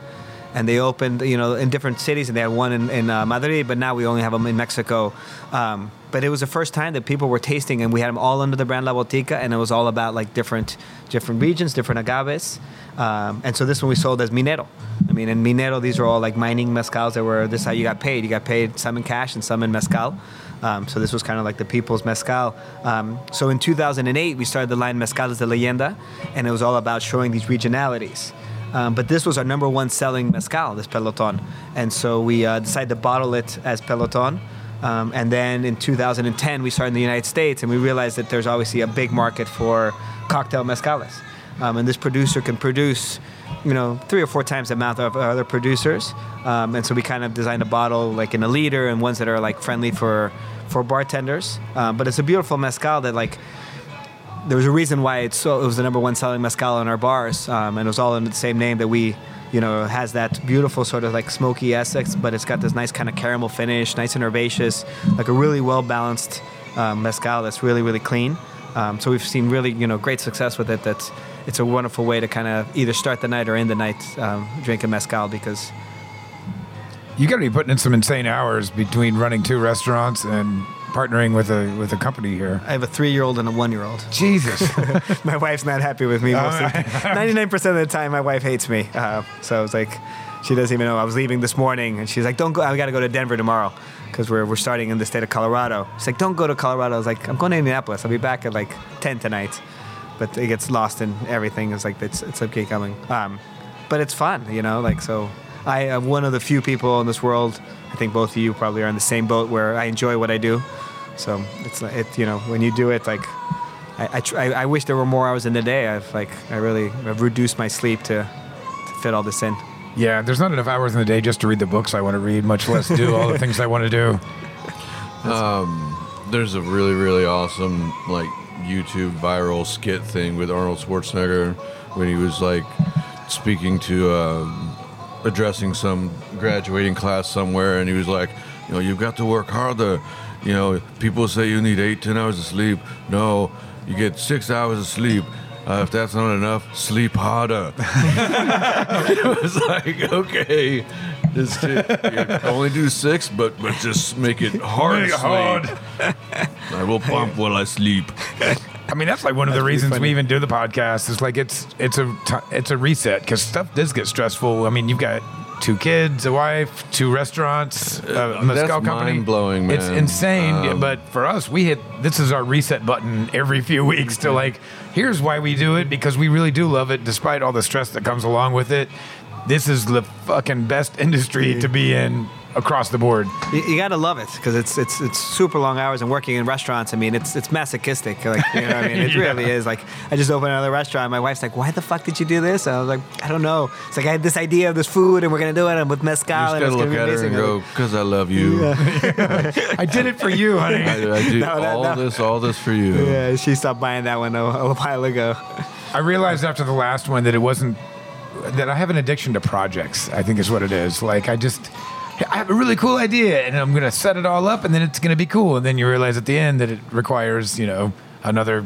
And they opened, you know, in different cities, and they had one in, in uh, Madrid, but now we only have them in Mexico. Um, but it was the first time that people were tasting, and we had them all under the brand La Botica, and it was all about like different, different regions, different agaves. Um, and so this one we sold as Minero. I mean, in Minero, these are all like mining mezcals that were this is how you got paid. You got paid some in cash and some in mezcal. Um, so this was kind of like the people's mezcal. Um, so in 2008, we started the line Mezcales de Leyenda, and it was all about showing these regionalities. Um, but this was our number one selling mezcal, this Peloton. And so we uh, decided to bottle it as Peloton. Um, and then in 2010, we started in the United States, and we realized that there's obviously a big market for cocktail mezcales. Um, and this producer can produce, you know, three or four times the amount of other producers. Um, and so we kind of designed a bottle like in a liter and ones that are like friendly for for bartenders. Um, but it's a beautiful mezcal that like there was a reason why it's so, it was the number one selling mezcal in our bars, um, and it was all under the same name that we, you know, has that beautiful sort of like smoky essence, but it's got this nice kind of caramel finish, nice and herbaceous, like a really well balanced um, mezcal that's really really clean. Um, so we've seen really you know great success with it. That's it's a wonderful way to kind of either start the night or end the night um, drinking mezcal because You got to be putting in some insane hours between running two restaurants and partnering with a with a company here. I have a three year old and a one year old. Jesus. my wife's not happy with me most of ninety-nine percent of the time. My wife hates me, uh, so was like she doesn't even know. I was leaving this morning, and she's like, "Don't go. I got to go to Denver tomorrow because we're we're starting in the state of Colorado." She's like, "Don't go to Colorado." I was like, "I'm going to Indianapolis. I'll be back at like ten tonight." But it gets lost in everything. It's like it's it's okay coming. Um, but it's fun, you know. Like so, I am one of the few people in this world. I think both of you probably are in the same boat where I enjoy what I do. So it's like it, you know, when you do it, like I, I, try, I wish there were more hours in the day. I've like I really I've reduced my sleep to, to fit all this in. yeah, there's not enough hours in the day just to read the books I want to read, much less do all the things I want to do. Um, There's a really, really awesome like YouTube viral skit thing with Arnold Schwarzenegger when he was like speaking to uh, addressing some graduating class somewhere, and he was like, you know, you've got to work harder. You know, people say you need eight, ten hours of sleep. No, you get six hours of sleep, Uh, if that's not enough, sleep harder. it was like, okay, just only do six, but but just make it hard. Make it sleep. hard. I will pump while I sleep. I mean, that's like one of the reasons we even do the podcast. Is like it's it's a t- it's a reset because stuff does get stressful. I mean, you've got two kids, a wife, two restaurants, a mezcal that's company. mind-blowing, man. It's insane. Um, but for us, we hit this is our reset button every few weeks to like. Here's why we do it because we really do love it, despite all the stress that comes along with it. This is the fucking best industry to be in across the board. You, you gotta love it because it's it's it's super long hours and working in restaurants. I mean, it's it's masochistic. Like you know, what I mean, it Yeah. really is. Like I just opened another restaurant. My wife's like, "Why the fuck did you do this?" And I was like, "I don't know." It's like I had this idea of this food and we're gonna do it and with mezcal You just and gotta it's gonna look be at her amazing. and go, "Cause I love you. I did it for you, honey. I, I do No, that- all no. this, all this for you." Yeah, she stopped buying that one a, a while ago. I realized after the last one that it wasn't that I have an addiction to projects. I think is what it is. Like I just I have a really cool idea and I'm gonna set it all up and then it's gonna be cool and then you realize at the end that it requires you know another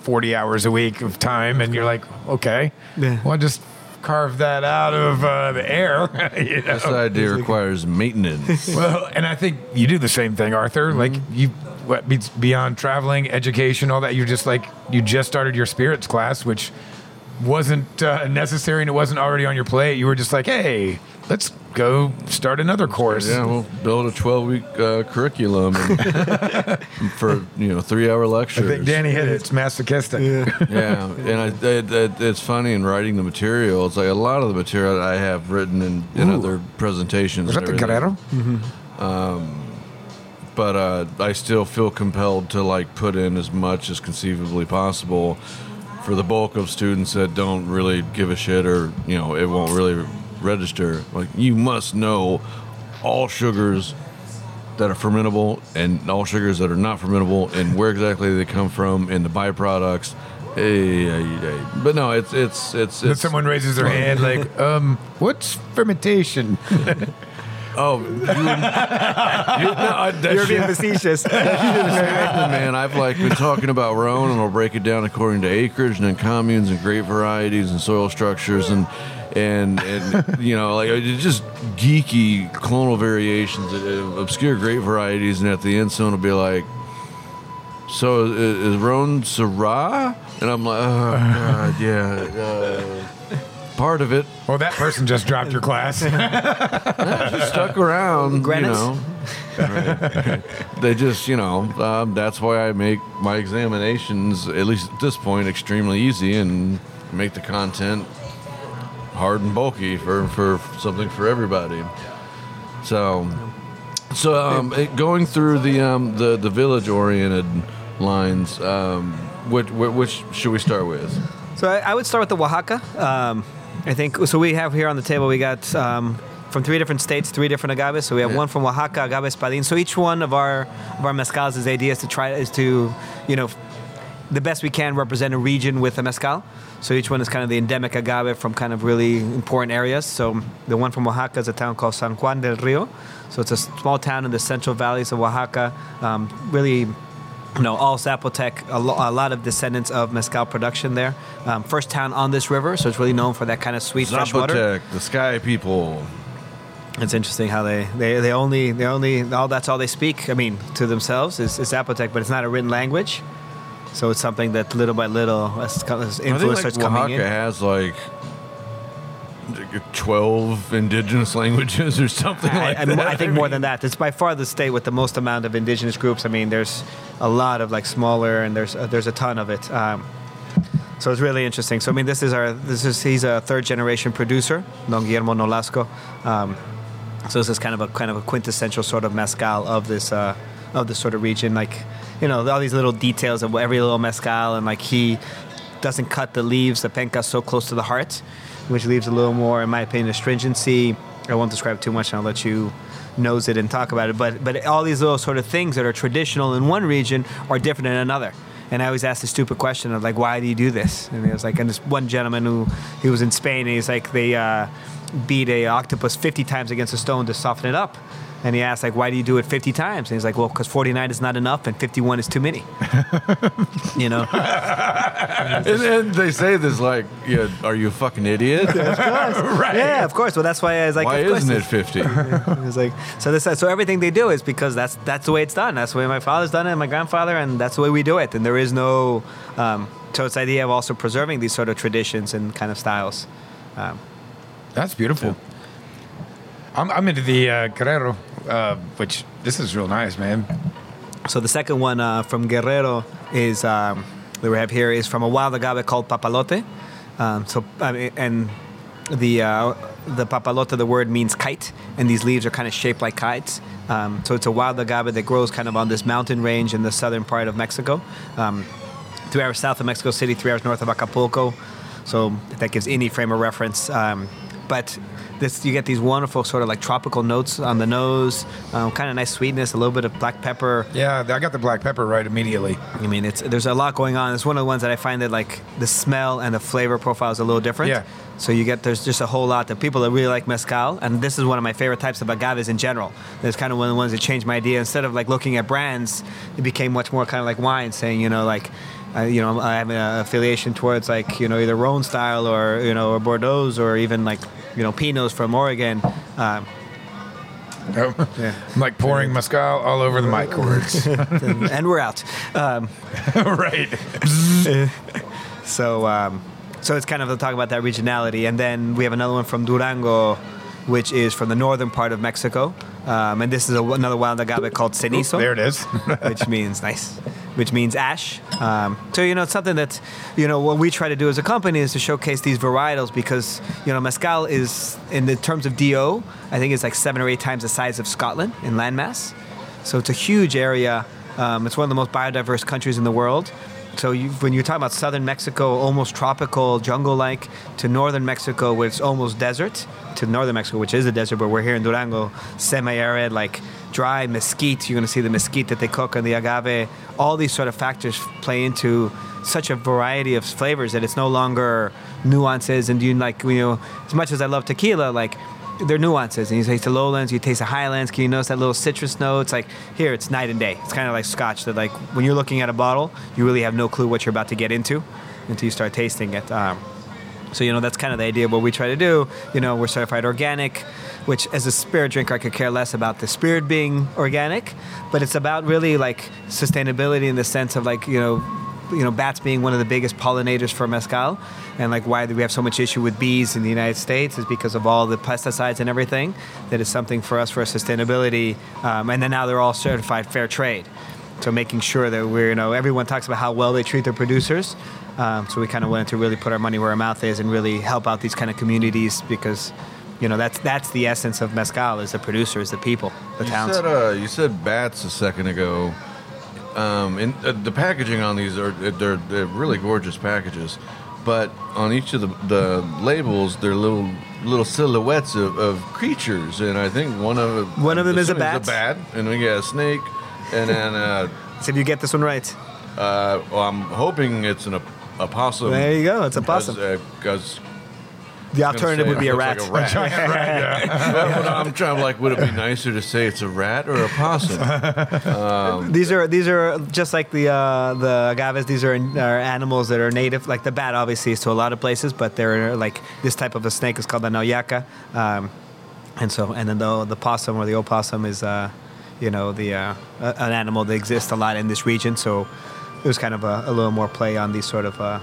forty hours a week of time and you're like okay Yeah. well just carve that out of uh, the air. you know? This idea requires maintenance. Well, and I think you do the same thing, Arthur. Like you, what beyond traveling, education, all that. You're just like you just started your spirits class, which wasn't uh, necessary and it wasn't already on your plate. You were just like, hey, let's go start another course. Yeah, we'll build a 12 week uh, curriculum and for you know three hour lectures. I think Danny hit it. It's masochistic. yeah, and I, it, it, it's funny in writing the material. It's like a lot of the material that I have written in, in Ooh. other presentations. Was that and the everything. Guerrero? but uh, I still feel compelled to like put in as much as conceivably possible for the bulk of students that don't really give a shit or you know it won't really register. Like you must know all sugars that are fermentable and all sugars that are not fermentable and where exactly they come from and the byproducts. Hey, hey, hey. But no, it's it's it's, Then it's someone raises their hand, like, um, what's fermentation? oh, you, you, no, I, you're being facetious. man, I've like been talking about Rhone, and I'll break it down according to acreage and then communes and grape varieties and soil structures and and and you know like it's just geeky clonal variations, uh, obscure grape varieties, and at the end someone will be like. So is, is Rhone Syrah? And I'm like, oh god, yeah, uh, part of it. well, that person just dropped your class. Just stuck around, you know. Right. they just, you know, um, that's why I make my examinations, at least at this point, extremely easy and make the content hard and bulky for, for something for everybody. So, so um, it- going through the um, the the village oriented lines, um, which, which should we start with? So I, I would start with the Oaxaca. Um, I think so. We have here on the table. We got um, from three different states, three different agaves. So we have Yeah. one from Oaxaca, agave espadin. So each one of our of our mezcals, his idea is to try is to, you know, the best we can represent a region with a mezcal. So each one is kind of the endemic agave from kind of really important areas. So the one from Oaxaca is a town called San Juan del Rio. So it's a small town in the central valleys of Oaxaca. Um, really you know, all Zapotec, a, lo- a lot of descendants of mezcal production there. Um, first town on this river, so it's really known for that kind of sweet fresh water. Zapotec, the sky people. It's interesting how they, they, they only they only all that's all they speak. I mean, to themselves is, is Zapotec, but it's not a written language. So it's something that little by little, as, as I think influence like starts coming Oaxaca in. has like twelve indigenous languages or something I, like I, that. I think more than that. It's by far the state with the most amount of indigenous groups. I mean, there's a lot of like smaller, and there's uh, there's a ton of it. Um, so it's really interesting. So I mean, this is our this is he's a third generation producer, Don Guillermo Nolasco. Um, so this is kind of a kind of a quintessential sort of mezcal of this uh, of this sort of region. Like you know all these little details of every little mezcal, and like he doesn't cut the leaves, the penca, so close to the heart, which leaves a little more, in my opinion, astringency. I won't describe too much, and I'll let you nose it and talk about it. But but all these little sort of things that are traditional in one region are different in another. And I always ask the stupid question of like, why do you do this? And it was like, and this one gentleman who he was in Spain, and he's like, they uh, beat a octopus 50 times against a stone to soften it up. And he asked, like, why do you do it 50 times? And he's like, well, because 49 is not enough and 51 is too many. you know? And then they say this like, yeah, are you a fucking idiot? right. Yeah, of course. Well, that's why I was like, Why of course isn't it 50? It was like so. This so everything they do is because that's that's the way it's done. That's the way my father's done it, and my grandfather, and that's the way we do it. And there is no. Um, so it's the idea of also preserving these sort of traditions and kind of styles. Um, That's beautiful. I'm, I'm into the uh, Guerrero, uh, which this is real nice, man. so the second one uh, from Guerrero is um, that we have here is from a wild agave called papalote. Um, so I mean, and the uh, the papalote, the word means kite, and these leaves are kind of shaped like kites. Um, so it's a wild agave that grows kind of on this mountain range in the southern part of Mexico, um, three hours south of Mexico City, three hours north of Acapulco. So that gives any frame of reference. Um, but this, you get these wonderful sort of like tropical notes on the nose, um, kind of nice sweetness, a little bit of black pepper. Yeah, I got the black pepper right immediately. I mean, it's there's a lot going on. It's one of the ones that I find that like the smell and the flavor profile is a little different. Yeah. So you get there's just a whole lot of people that really like mezcal, and this is one of my favorite types of agaves in general. It's kind of one of the ones that changed my idea. Instead of like looking at brands, it became much more kind of like wine, saying you know like. Uh, you know, I have an affiliation towards like you know either Rhone style or you know or Bordeaux or even like you know Pinots from Oregon. Um, Yeah. I'm like pouring mezcal all over the mic cords. and we're out. Um, right. So, um, so it's kind of the talk about that regionality, and then we have another one from Durango, which is from the northern part of Mexico, um, and this is a, another wild agave called cenizo, There it is. which means nice, which means ash. Um, so you know, it's something that you know what we try to do as a company is to showcase these varietals because you know mezcal is in the terms of do, I think it's like seven or eight times the size of Scotland in landmass. So it's a huge area. Um, it's one of the most biodiverse countries in the world. So you, when you're talking about southern Mexico, almost tropical, jungle-like, to northern Mexico, where it's almost desert, to northern Mexico, which is a desert, but we're here in Durango, semi-arid, like dry mesquite. You're going to see the mesquite that they cook and the agave. All these sort of factors play into such a variety of flavors that it's no longer nuances. And you like, you know, as much as I love tequila, like they're nuances. And you taste the lowlands, you taste the highlands. Can you notice that little citrus note? It's like here, it's night and day. It's kind of like scotch. That like when you're looking at a bottle, you really have no clue what you're about to get into until you start tasting it. Um, so you know that's kind of the idea of what we try to do. You know, we're certified organic, which as a spirit drinker, I could care less about the spirit being organic, but it's about really like sustainability in the sense of like you know, you know, bats being one of the biggest pollinators for mezcal, and like why we have so much issue with bees in the United States is because of all the pesticides and everything. That is something for us for sustainability, um, and then now they're all certified fair trade. So making sure that we're, you know, everyone talks about how well they treat their producers. Um, so we kind of wanted to really put our money where our mouth is and really help out these kind of communities because, you know, that's that's the essence of mezcal is the producers, the people, the You towns. said, uh, you said bats a second ago. Um, and uh, the packaging on these are they're, they're really gorgeous packages, but on each of the, the labels they're little little silhouettes of, of creatures, and I think one of One of them is a bat. bat, and we got a snake, and then uh, so if you get this one right, uh, well, I'm hoping it's an op- opossum. there you go. It's a possum. Because the alternative would be a rat. Like a rat. Giant rat, yeah. Well, I'm trying to like, would it be nicer to say it's a rat or a possum? These are these are just like the uh, the agaves. These are, are animals that are native. Like the bat, obviously, is to a lot of places, but they're like this type of a snake is called the nauyaca, um, and so and then the the possum or the opossum is, uh, you know, the uh, an animal that exists a lot in this region. So it was kind of a, a little more play on these sort of uh,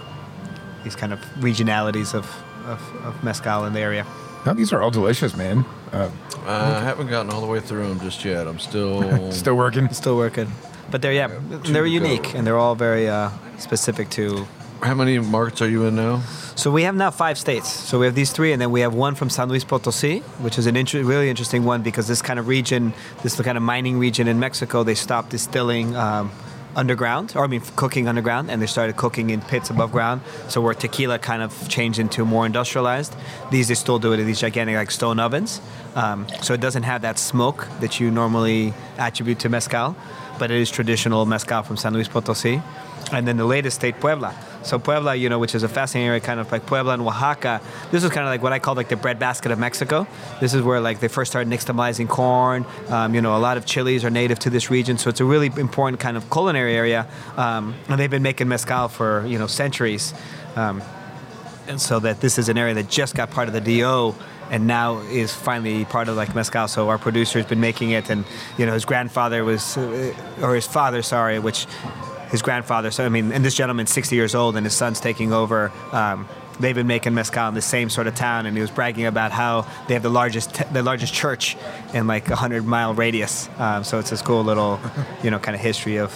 these kind of regionalities of, of, of mezcal in the area. No, these are all delicious, man. Uh, I haven't gotten all the way through them just yet. I'm still. still working. Still working, but they're yeah, two they're unique go. and they're all very uh, specific to How many markets are you in now? So we have now five states. So we have these three, and then we have one from San Luis Potosi, which is an inter- really interesting one because this kind of region, this kind of mining region in Mexico, they stopped distilling um, underground, or I mean cooking underground, and they started cooking in pits above ground. So where tequila kind of changed into more industrialized, these they still do it in these gigantic like stone ovens. Um, so it doesn't have that smoke that you normally attribute to mezcal, but it is traditional mezcal from San Luis Potosi. And then the latest state, Puebla. So Puebla, you know, which is a fascinating area, kind of like Puebla and Oaxaca. This is kind of like what I call like the breadbasket of Mexico. This is where like they first started nixtamalizing corn. Um, you know, a lot of chilies are native to this region, so it's a really important kind of culinary area. Um, and they've been making mezcal for you know centuries. Um, and so that this is an area that just got part of the DO and now is finally part of like mezcal. So our producer has been making it, and you know his grandfather was, uh, or his father, sorry, which his grandfather. So I mean, and this gentleman's 60 years old, and his son's taking over. Um, they've been making mezcal in the same sort of town, and he was bragging about how they have the largest the largest church in like a hundred mile radius. Um, so it's this cool little, you know, kind of history of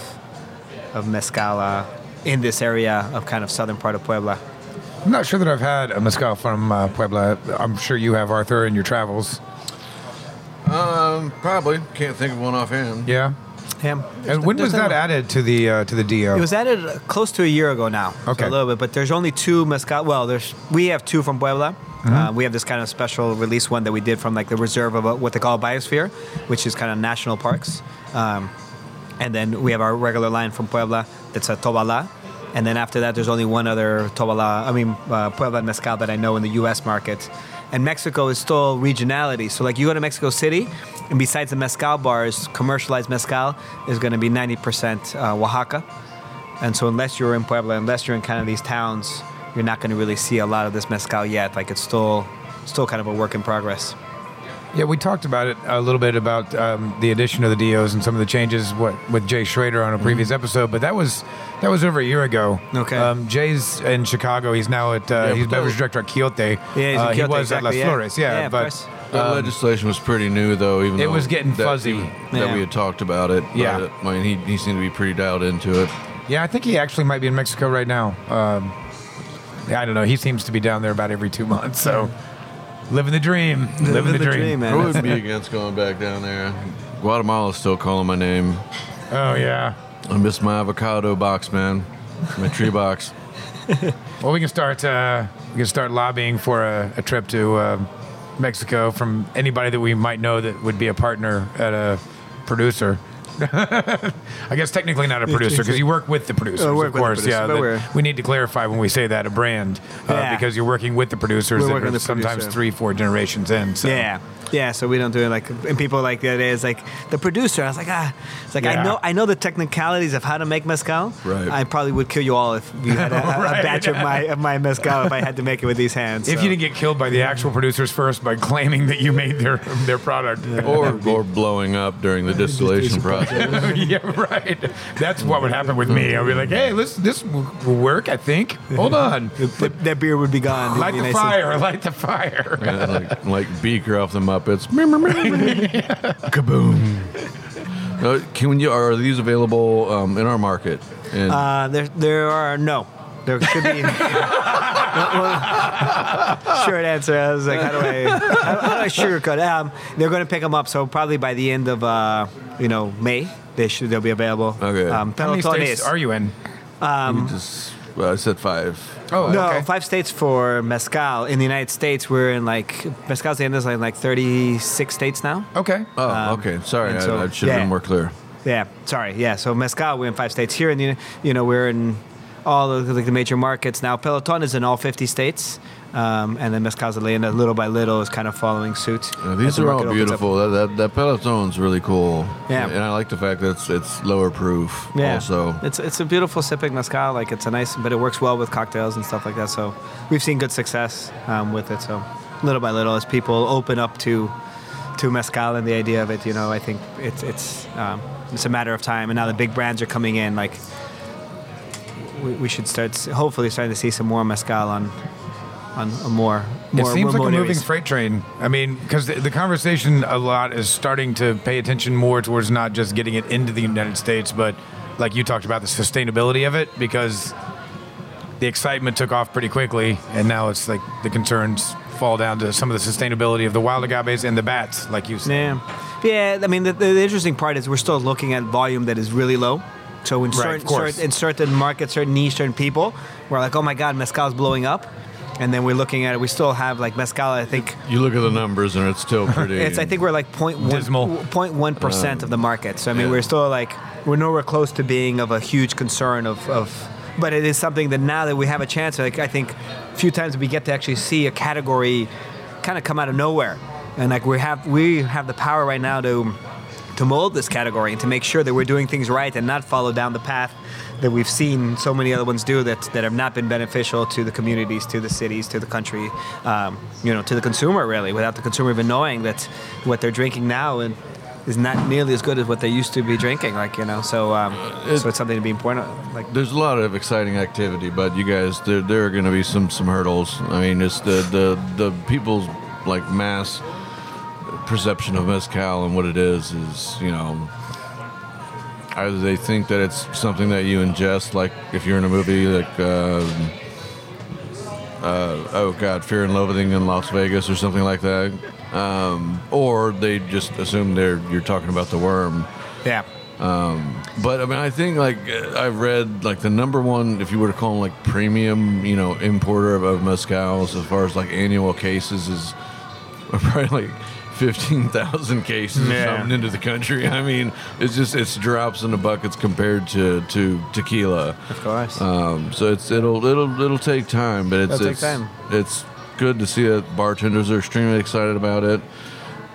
of mezcal uh, in this area of kind of southern part of Puebla. I'm not sure that I've had a mezcal from uh, Puebla. I'm sure you have, Arthur, in your travels. Um, probably can't think of one offhand. Yeah. Yeah. And when was that added to the uh, to the DO? It was added uh, close to a year ago now. So Okay. a little bit, but there's only two mezcal. Well, there's we have two from Puebla. Uh, we have this kind of special release one that we did from like the reserve of a, what they call biosphere, which is kind of national parks. Um, and then we have our regular line from Puebla that's a Tobala. And then after that, there's only one other Tobala, I mean, uh, Puebla mezcal that I know in the US market. And Mexico is still regionality. So, like, you go to Mexico City, and besides the mezcal bars, commercialized mezcal is going to be 90% uh, Oaxaca. And so, unless you're in Puebla, unless you're in kind of these towns, you're not going to really see a lot of this mezcal yet. Like, it's still, still kind of a work in progress. Yeah, we talked about it a little bit about um, the addition of the DOs and some of the changes what, with Jay Schroeder on a previous episode, but that was that was over a year ago. Okay. Um, Jay's in Chicago. He's now at uh, Yeah, he's but beverage director at Quiote. Yeah, he's in uh, he Quiote, was at Las exactly, yeah. Flores. Yeah, Yeah, but course. That um, legislation was pretty new, though. Even It was getting that fuzzy. he- that we had talked about it. but, Yeah. I mean, he, he seemed to be pretty dialed into it. yeah, I think he actually might be in Mexico right now. Um, yeah, I don't know. He seems to be down there about every two months. So living the dream, living, the, dream. man. I wouldn't be against going back down there. Guatemala's still calling my name. Oh yeah. I miss my avocado box, man. My tree box. Well, we can start. Uh, we can start lobbying for a, a trip to uh, Mexico from anybody that we might know that would be a partner at a producer. I guess technically not a producer because you work with the producers, Uh, work of with the course. producer, yeah, but that- we're- we need to clarify when we say that a brand uh, Yeah. because you're working with the producers We're that working are with the sometimes producer. three, four generations in. So. Yeah. Yeah, so we don't do it like, and people like the other day is like the producer. I was like, ah, it's like Yeah. I know, I know the technicalities of how to make mezcal. Right. I probably would kill you all if you had a, a- a Right. batch of my of my mezcal if I had to make it with these hands. If so. you didn't get killed by the actual producers first by claiming that you made their their product. Or, or blowing up during the distillation process. yeah, right. That's what would happen with me. I'd be like, "Hey, listen, this will will work. I think. Hold on, Th- that beer would be gone. Light be the nice and- fire. Light the fire." Yeah, like, like Beaker off the Muppets. Kaboom. Uh, can you, are these available um, in our market? And Uh, there, there are no. There should be. Short answer. I was like, how do I, how, how do I sugarcoat? Um, they're going to pick them up, so probably by the end of, uh, you know, May, they should they'll be available. Okay. Um, How many states is. are you in? you just, well, I said five. Oh, No, okay. five states for mezcal. In the United States, we're in like mezcal's the end is like like 36 states now. Okay. Oh, Um, okay. Sorry, and I, so- I should have yeah. been more clear. Yeah, sorry. Yeah, so mezcal we're in five states here, and you you know we're in all of the, like the major markets now. Peloton is in all 50 states, um, and then mezcal's Leyenda, little by little, is kind of following suit. Yeah, these the are all market opens up. beautiful. That, that that peloton's really cool. Yeah. and I like the fact that it's it's lower proof. Yeah, Also, it's it's a beautiful sipping mezcal. Like it's a nice, but it works well with cocktails and stuff like that. So we've seen good success um, with it. So little by little, as people open up to to mezcal and the idea of it, you know, I think it's it's um, it's a matter of time. And now the big brands are coming in. Like we, we should start, hopefully, starting to see some more mezcal on on a more. It seems like a moving areas. freight train. I mean, because the, the conversation a lot is starting to pay attention more towards not just getting it into the United States, but like you talked about the sustainability of it, because the excitement took off pretty quickly, and now it's like the concerns fall down to some of the sustainability of the wild agaves and the bats, like you said. Yeah, yeah. I mean, the, the interesting part is we're still looking at volume that is really low. So in Right, certain, certain in certain markets, certain niche, certain people, we're like, oh my god, mezcal's blowing up. and then we're looking at it. We still have like mezcal. I think You look at the numbers and it's still pretty. it's. I think we're like point one Dismal. point one percent uh, of the market. So I mean, yeah. we're still like we're nowhere close to being of a huge concern of. of but it is something that now that we have a chance, like I think, a few times we get to actually see a category kind of come out of nowhere, and like we have we have the power right now to to mold this category and to make sure that we're doing things right and not follow down the path that we've seen so many other ones do that, that have not been beneficial to the communities, to the cities, to the country, um, you know, to the consumer really, without the consumer even knowing that what they're drinking now and is not nearly as good as what they used to be drinking. Like you know, so um, so it's something to be important. Like There's a lot of exciting activity, but you guys, there, there are going to be some some hurdles. I mean, it's the the the people's like mass perception of mezcal and what it is is you know either they think that it's something that you ingest, like if you're in a movie like. um uh, oh God, Fear and Loathing in Las Vegas or something like that, um, or they just assume they're you're talking about the worm. yeah, But I mean, I think like uh, I've read like the number one, if you were to call them like premium, you know, importer of, of mezcals as far as like annual cases is probably like fifteen thousand cases or something into the country. I mean, it's just it's drops in the buckets compared to to tequila. of course. Um, so it's it'll it'll it'll take time, but it's it's, time. it's good to see that bartenders are extremely excited about it.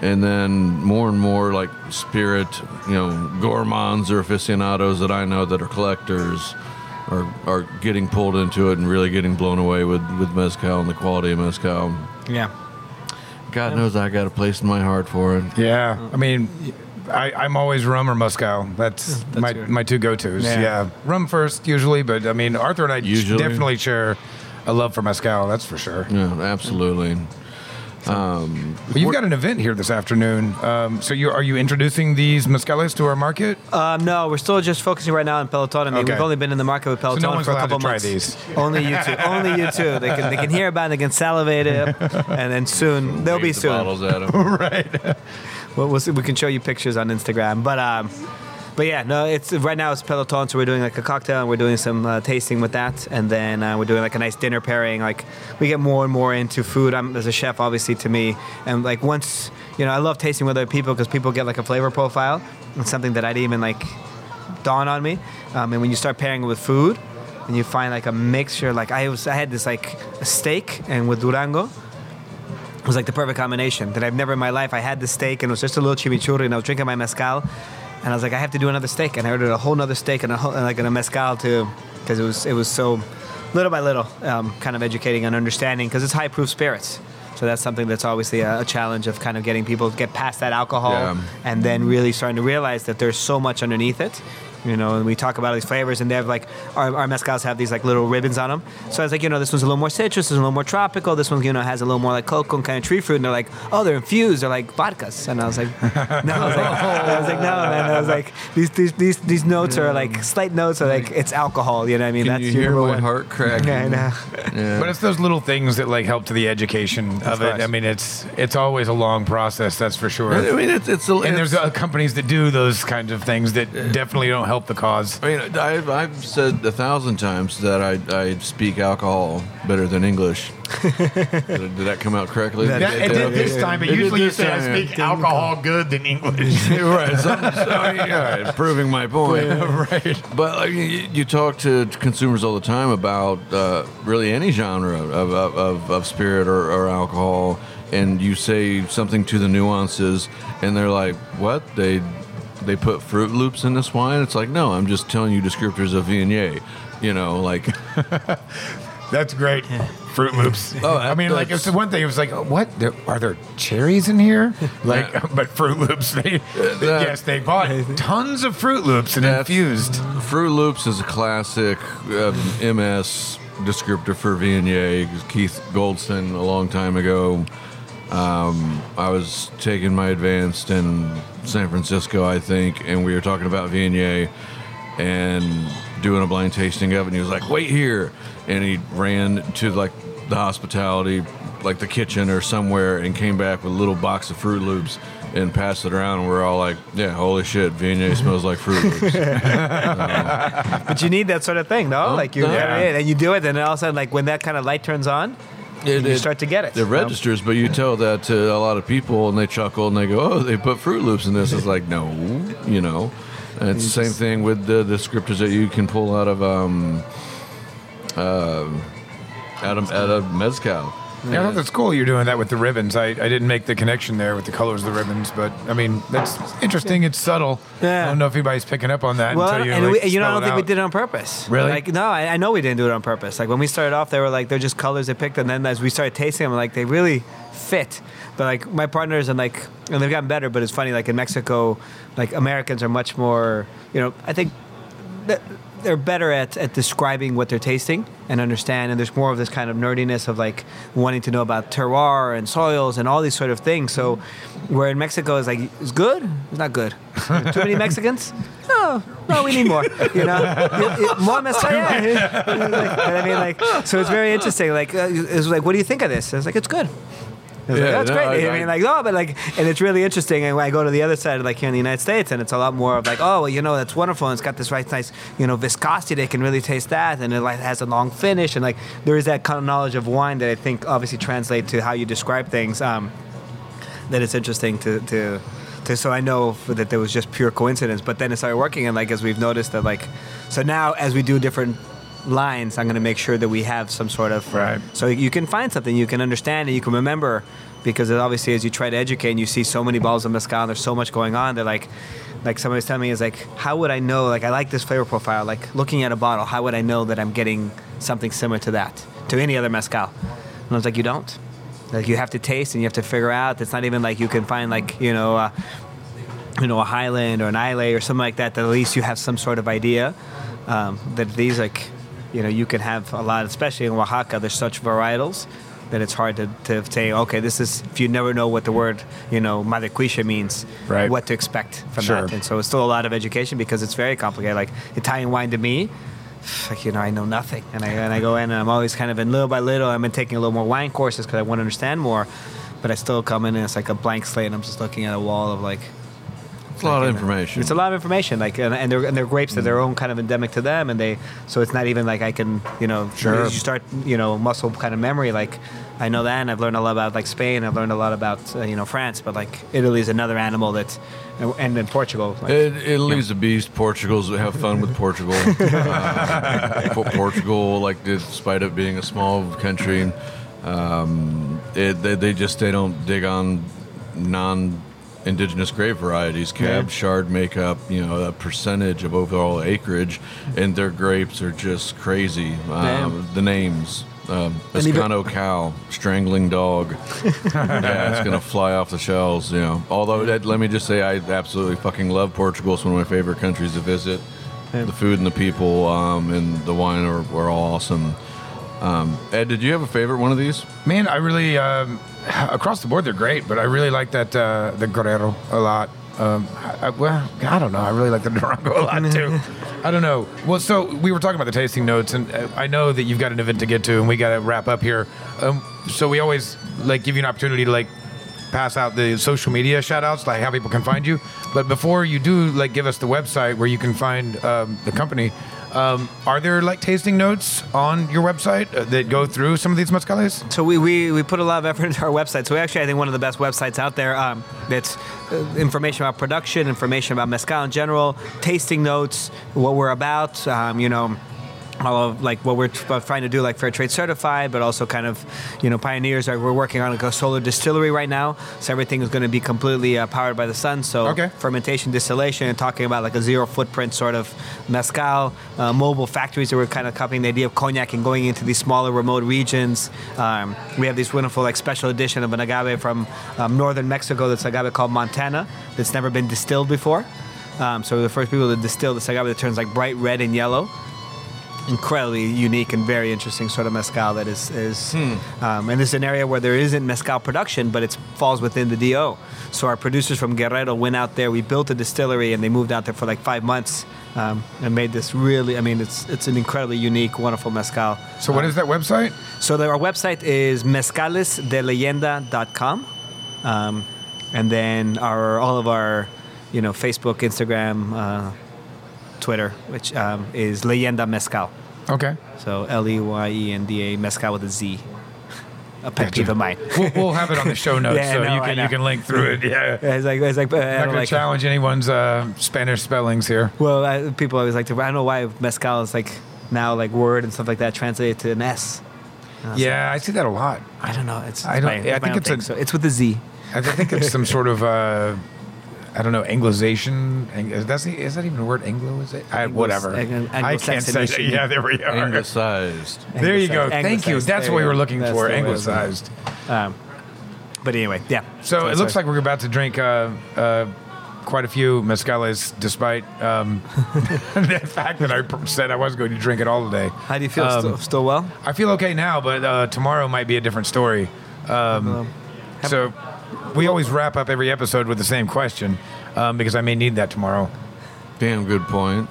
And then more and more like spirit, you know, gourmands or aficionados that I know that are collectors are are getting pulled into it and really getting blown away with with mezcal and the quality of mezcal. yeah. God knows I got a place in my heart for it. Yeah, I mean, I, I'm always rum or mezcal. That's, That's my your- my two go tos. Yeah. Yeah. rum first usually, but I mean, Arthur and I Usually. definitely share a love for mezcal. That's for sure. Yeah, absolutely. Well, you've got an event here this afternoon. Um, so you are you introducing these mezcales to our market? Um, no, we're still just focusing right now on Peloton. I mean, Okay. we've only been in the market with Peloton no one's for a allowed to couple try months. these. Only you two. Only you two. They can they can hear about it. They can salivate it, and then soon they'll be the soon. bottles at 'em. right. We'll, we'll see, we can show you pictures on Instagram. But um, but yeah, no, it's right now it's Peloton, so we're doing like a cocktail and we're doing some uh, tasting with that, and then uh, we're doing like a nice dinner pairing. Like we get more and more into food. I'm as a chef, obviously, to me, and like once you know, I love tasting with other people because people get like a flavor profile. It's something that I didn't even like dawn on me. Um, and when you start pairing it with food, and you find like a mixture, like I was, I had this like a steak and with Durango it was like the perfect combination that I've never in my life. I had the steak and it was just a little chimichurri, and I was drinking my mezcal, and I was like, I have to do another steak, and I ordered a whole nother steak and a whole, and like and a mezcal too, because it was it was so little by little, um, kind of educating and understanding, because it's high proof spirits. So that's something that's obviously a, a challenge of kind of getting people to get past that alcohol Yeah. and then really starting to realize that there's so much underneath it. You know, and we talk about these flavors, and they have like our, our mezcals have these like little ribbons on them. So I was like, you know, this one's a little more citrus, this one's a little more tropical, this one, you know, has a little more like cocoa and kind of tree fruit. And they're like, oh, they're infused, they're like vodkas. And I was like, no, I was like, I was like, no, man. I was like, these these these, these notes are like slight notes are like it's alcohol. You know what I mean? Can That's you your hear my one. heart cracking? Yeah, I know. Yeah. But it's those little things that like help to the education of, it. I mean, it's it's always a long process. That's for sure. I mean, it's, it's a, and there's uh, companies that do those kinds of things that definitely don't help the cause. I mean, I've, I've said a thousand times that I, I speak alcohol better than English. did, did that come out correctly? That- That, it did this time, but It usually you this say I speak alcohol good than English. right. So, so, yeah, proving my point. right. But like, you, you talk to consumers all the time about uh, really any genre of, of, of, of spirit or, or alcohol, and you say something to the nuances, and they're like, "What? They they put Fruit Loops in this wine?" It's like, no, I'm just telling you descriptors of Viognier. You know, like That's great. Fruit Loops. Oh, I mean, like it's the one thing. It was like, what? There, are there cherries in here? Like, but Fruit Loops. They, yes, they bought tons of Fruit Loops and That's- infused. Fruit Loops is a classic um, MS descriptor for Viognier. Keith Goldston, a long time ago, um, I was taking my advanced in San Francisco, I think, and we were talking about Viognier and doing a blind tasting of it. And he was like, "Wait here," and he ran to like the hospitality, like the kitchen or somewhere, and came back with a little box of Fruit Loops. And passed it around, and we're all like, "Yeah, holy shit, Viognier mm-hmm. smells like Fruit Loops." But you need that sort of thing, no? like you, yeah. and you do it, and all of a sudden, like when that kind of light turns on, It- you it- start to get it. It registers, but you tell that to a lot of people, and they chuckle and they go, "Oh, they put Fruit Loops in this." It's like, no, you know. And it's the same thing with the the scripters that you can pull out of um, uh, out of out of mezcal. Yeah, I thought that's cool. You're doing that with the ribbons. I, I didn't make the connection there with the colors of the ribbons, but I mean that's interesting. It's subtle. Yeah. I don't know if anybody's picking up on that Well, until you and like, we, you know, I don't think we did it on purpose. Really? Like, no, I, I know we didn't do it on purpose. Like when we started off, they were like they're just colors they picked, and then as we started tasting them, like they really fit. But like my partners and like, and they've gotten better. But it's funny, like in Mexico, like Americans are much more. You know, I think that they're better at, at describing what they're tasting and understand and there's more of this kind of nerdiness of like wanting to know about terroir and soils and all these sort of things. So where in mexico is like it's good? It's not good. Too many mexicans? No no we need more you know? More mezcal yeah. I mean? Like so it's very interesting. Like uh, it's like what do you think of this? It's like it's good Was like, Yeah, that's no, great. I, I- mean, like, no, but like, and it's really interesting. And when I go to the other side, like here in the United States, and it's a lot more of like, oh, well, you know, that's wonderful. And it's got this right nice, you know, viscosity. They can really taste that, and it like has a long finish, and like there is that kind of knowledge of wine that I think obviously translate to how you describe things. Um, that it's interesting to to. To, so I know that there was just pure coincidence, but then it started working, and like as we've noticed that like, so now as we do different lines, I'm going to make sure that we have some sort of Right. so you can find something you can understand and you can remember because it obviously as you try to educate and you see so many bottles of mezcal and there's so much going on they're like like somebody's telling me is like how would I know? Like I like this flavor profile like looking at a bottle how would I know that I'm getting something similar to that to any other mezcal? And I was like you don't. Like you have to taste and you have to figure out. It's not even like you can find like you know uh, you know a Highland or an Islay or something like that that at least you have some sort of idea um, that these like you know you can have a lot especially in Oaxaca there's such varietals that it's hard to, to say okay this is if you never know what the word you know maracuisha means Right. what to expect from Sure. that and so it's still a lot of education because it's very complicated like Italian wine to me like you know I know nothing and I, and I go in and I'm always kind of in little by little I've been taking a little more wine courses because I want to understand more but I still come in and it's like a blank slate and I'm just looking at a wall of like It's a lot of information. it's a lot of information, like, and, and, they're, and they're grapes that their own kind of endemic to them, and they, so it's not even like I can, you know, Sure. as you start, you know, muscle kind of memory, like, I know that, and I've learned a lot about like Spain, I've learned a lot about, uh, you know, France, but like Italy is another animal that, and then Portugal, like, It, Italy's a beast. Portugal's have fun with Portugal. uh, Portugal, like despite it being a small country, um, it, they, they just they don't dig on non-indigenous grape varieties. Cab, Yeah. Chard make up you know a percentage of overall acreage, and their grapes are just crazy. Um, the names. Um, And even- Esgana Cão, strangling dog. yeah, it's gonna fly off the shelves. You know. Although, that, let me just say, I absolutely fucking love Portugal. It's one of my favorite countries to visit. The food and the people um, and the wine are, are all awesome. Um, Ed, did you have a favorite one of these? Man, I really um, across the board they're great, but I really like that uh, the Guerrero a lot. Um, I, I- well, I don't know. I really like the Durango a lot too. I don't know. Well, so we were talking about the tasting notes, and uh, I know that you've got an event to get to, and we got to wrap up here. Um, so we always like give you an opportunity to like pass out the social media shout outs, like how people can find you. But before you do, like give us the website where you can find um, the company. Um, are there like tasting notes on your website uh, that go through some of these mezcales? So we, we, we put a lot of effort into our website. So we actually, I think, one of the best websites out there. Um, that's uh, information about production, information about mezcal in general, tasting notes, what we're about. Um, you know. All of like what we're t- trying to do, like fair trade certified, but also kind of, you know, pioneers. Are, we're working on a solar distillery right now, so everything is going to be completely uh, powered by the sun. So Okay. fermentation, distillation, and talking about like a zero footprint sort of mezcal, uh, mobile factories that we're kind of copying the idea of cognac and going into these smaller remote regions. Um, we have this wonderful like special edition of an agave from um, northern Mexico. That's agave called Montana that's never been distilled before. Um, so we're the first people to distill this agave that turns like bright red and yellow incredibly unique and very interesting sort of mezcal that is, is um, and it's an area where there isn't mezcal production, but it falls within the DO. So our producers from Guerrero went out there. We built a distillery, and they moved out there for like five months um, and made this really. I mean, it's it's an incredibly unique, wonderful mezcal. So what is that website? So the, our website is mezcalesdeleyenda.com. Um, and then our all of our, you know, Facebook, Instagram, uh, Twitter, which um, is Leyenda Mezcal. Okay. So L E Y E N D A Mezcal with a Z. a pet peeve of mine. We'll, we'll have it on the show notes Yeah, so know, you can you can link through it. Yeah. It's like it's like I Not don't going to like. challenge anyone's uh, Spanish spellings here. Well, I, people always like to. I don't know why mezcal is like now like word and stuff like that translated to an S. And I was Yeah, I see that a lot. I don't know. It's, I don't- my- yeah, I think it's thing. a- so it's with a Z. I th- think it's some sort of uh, I don't know Anglicization. Ang- Is that is that even a word? Anglo is it? I, Anglo- whatever. Ang- I can't say. that. Yeah, there we are. Anglicized. There you go. Anglicized. Thank you. That's what we were looking for. the way it was. Anglicized. Um, but anyway, yeah. So it looks like we're about to drink uh, uh, quite a few mezcales, despite um, the fact that I said I wasn't going to drink it all today. How do you feel? Um, still, still well? I feel okay now, but uh, tomorrow might be a different story. Um, so we always wrap up every episode with the same question um, because I may need that tomorrow. Damn good point.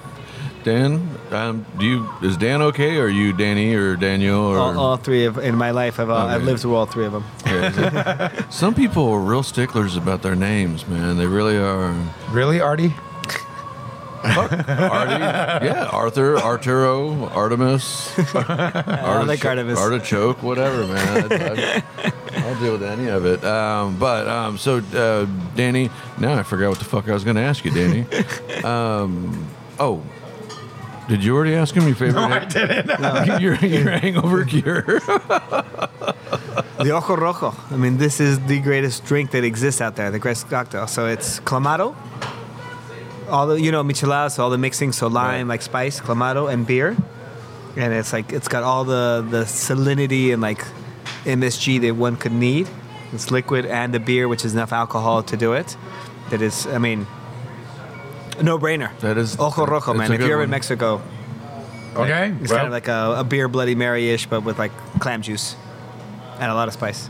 Dan, um, do you is Dan okay, or are you Danny or Daniel or? All, all three of in my life, I've, uh, I've lived through all three of them. Okay. Some people are real sticklers about their names, man. They really are. Really, Artie? Artie, yeah, Arthur, Arturo, Artemis, I like Artemis. artichoke, whatever, man. I, will deal with any of it. Um, but um, so, uh, Danny, now I forgot what the fuck I was going to ask you, Danny. Um, oh, did you already ask him your favorite? No, I didn't. your, your hangover cure. The Ojo Rojo. I mean, this is the greatest drink that exists out there, the greatest cocktail. So it's clamato, all the, you know, micheladas, all the mixing, so lime, Right. like spice, clamato, and beer. And it's like, it's got all the, the salinity and like MSG that one could need. It's liquid and the beer, which is enough alcohol to do it. That is, I mean, no brainer. That is- Ojo Rojo, man. If you're in. Mexico, Okay. it's well, kind of like a, a beer Bloody Mary ish, but with like clam juice and a lot of spice.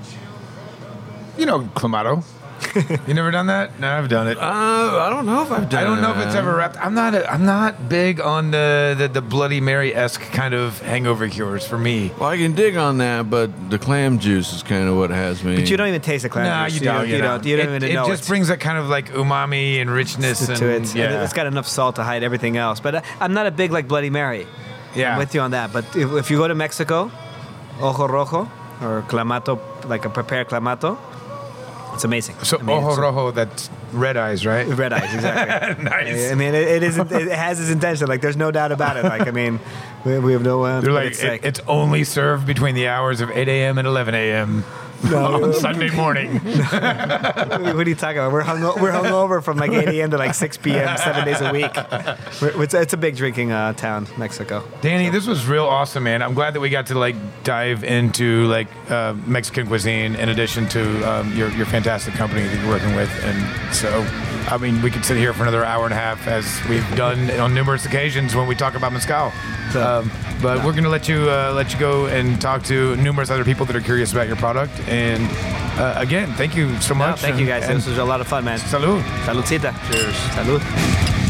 you know, Clamato. you never done that? No, I've done it. Uh, I don't know if I've done. It. I don't know if it's ever wrapped. I'm not. A, I'm not big on the the, the Bloody Mary esque kind of hangover cures for me. Well, I can dig on that, but the clam juice is kind of what has me. But you don't even taste the clam No, juice. you don't. You don't. You don't it, even it know just it. brings that kind of like umami and richness and to it. Yeah. And it's got enough salt to hide everything else. But uh, I'm not a big like Bloody Mary. Yeah. I'm with you on that. But if, if you go to Mexico, Ojo Rojo or Clamato, like a prepared Clamato, it's amazing. so I mean, ojo rojo, that's red eyes, right? Red eyes, exactly. nice. I mean, it, it isn't. It has its intention. Like, there's no doubt about it. Like, I mean, we, we have no. Uh, They're like, it's it- it's only served between the hours of 8 a.m. and 11 a.m. on Sunday morning. what are you talking about? We're hung we're hungover from like 8 a.m. to like 6 p.m. seven days a week. We're, it's, it's a big drinking uh, town, Mexico. Danny, this was real awesome, man. I'm glad that we got to like dive into like uh, Mexican cuisine in addition to um, your your fantastic company that you're working with, and so. I mean, we could sit here for another hour and a half, as we've done on numerous occasions when we talk about mezcal. Um, but we're gonna let you uh, let you go and talk to numerous other people that are curious about your product. And uh, again, thank you so No, much. thank you guys. and This was a lot of fun, man. Salud. Saludcita. Cheers. Salud.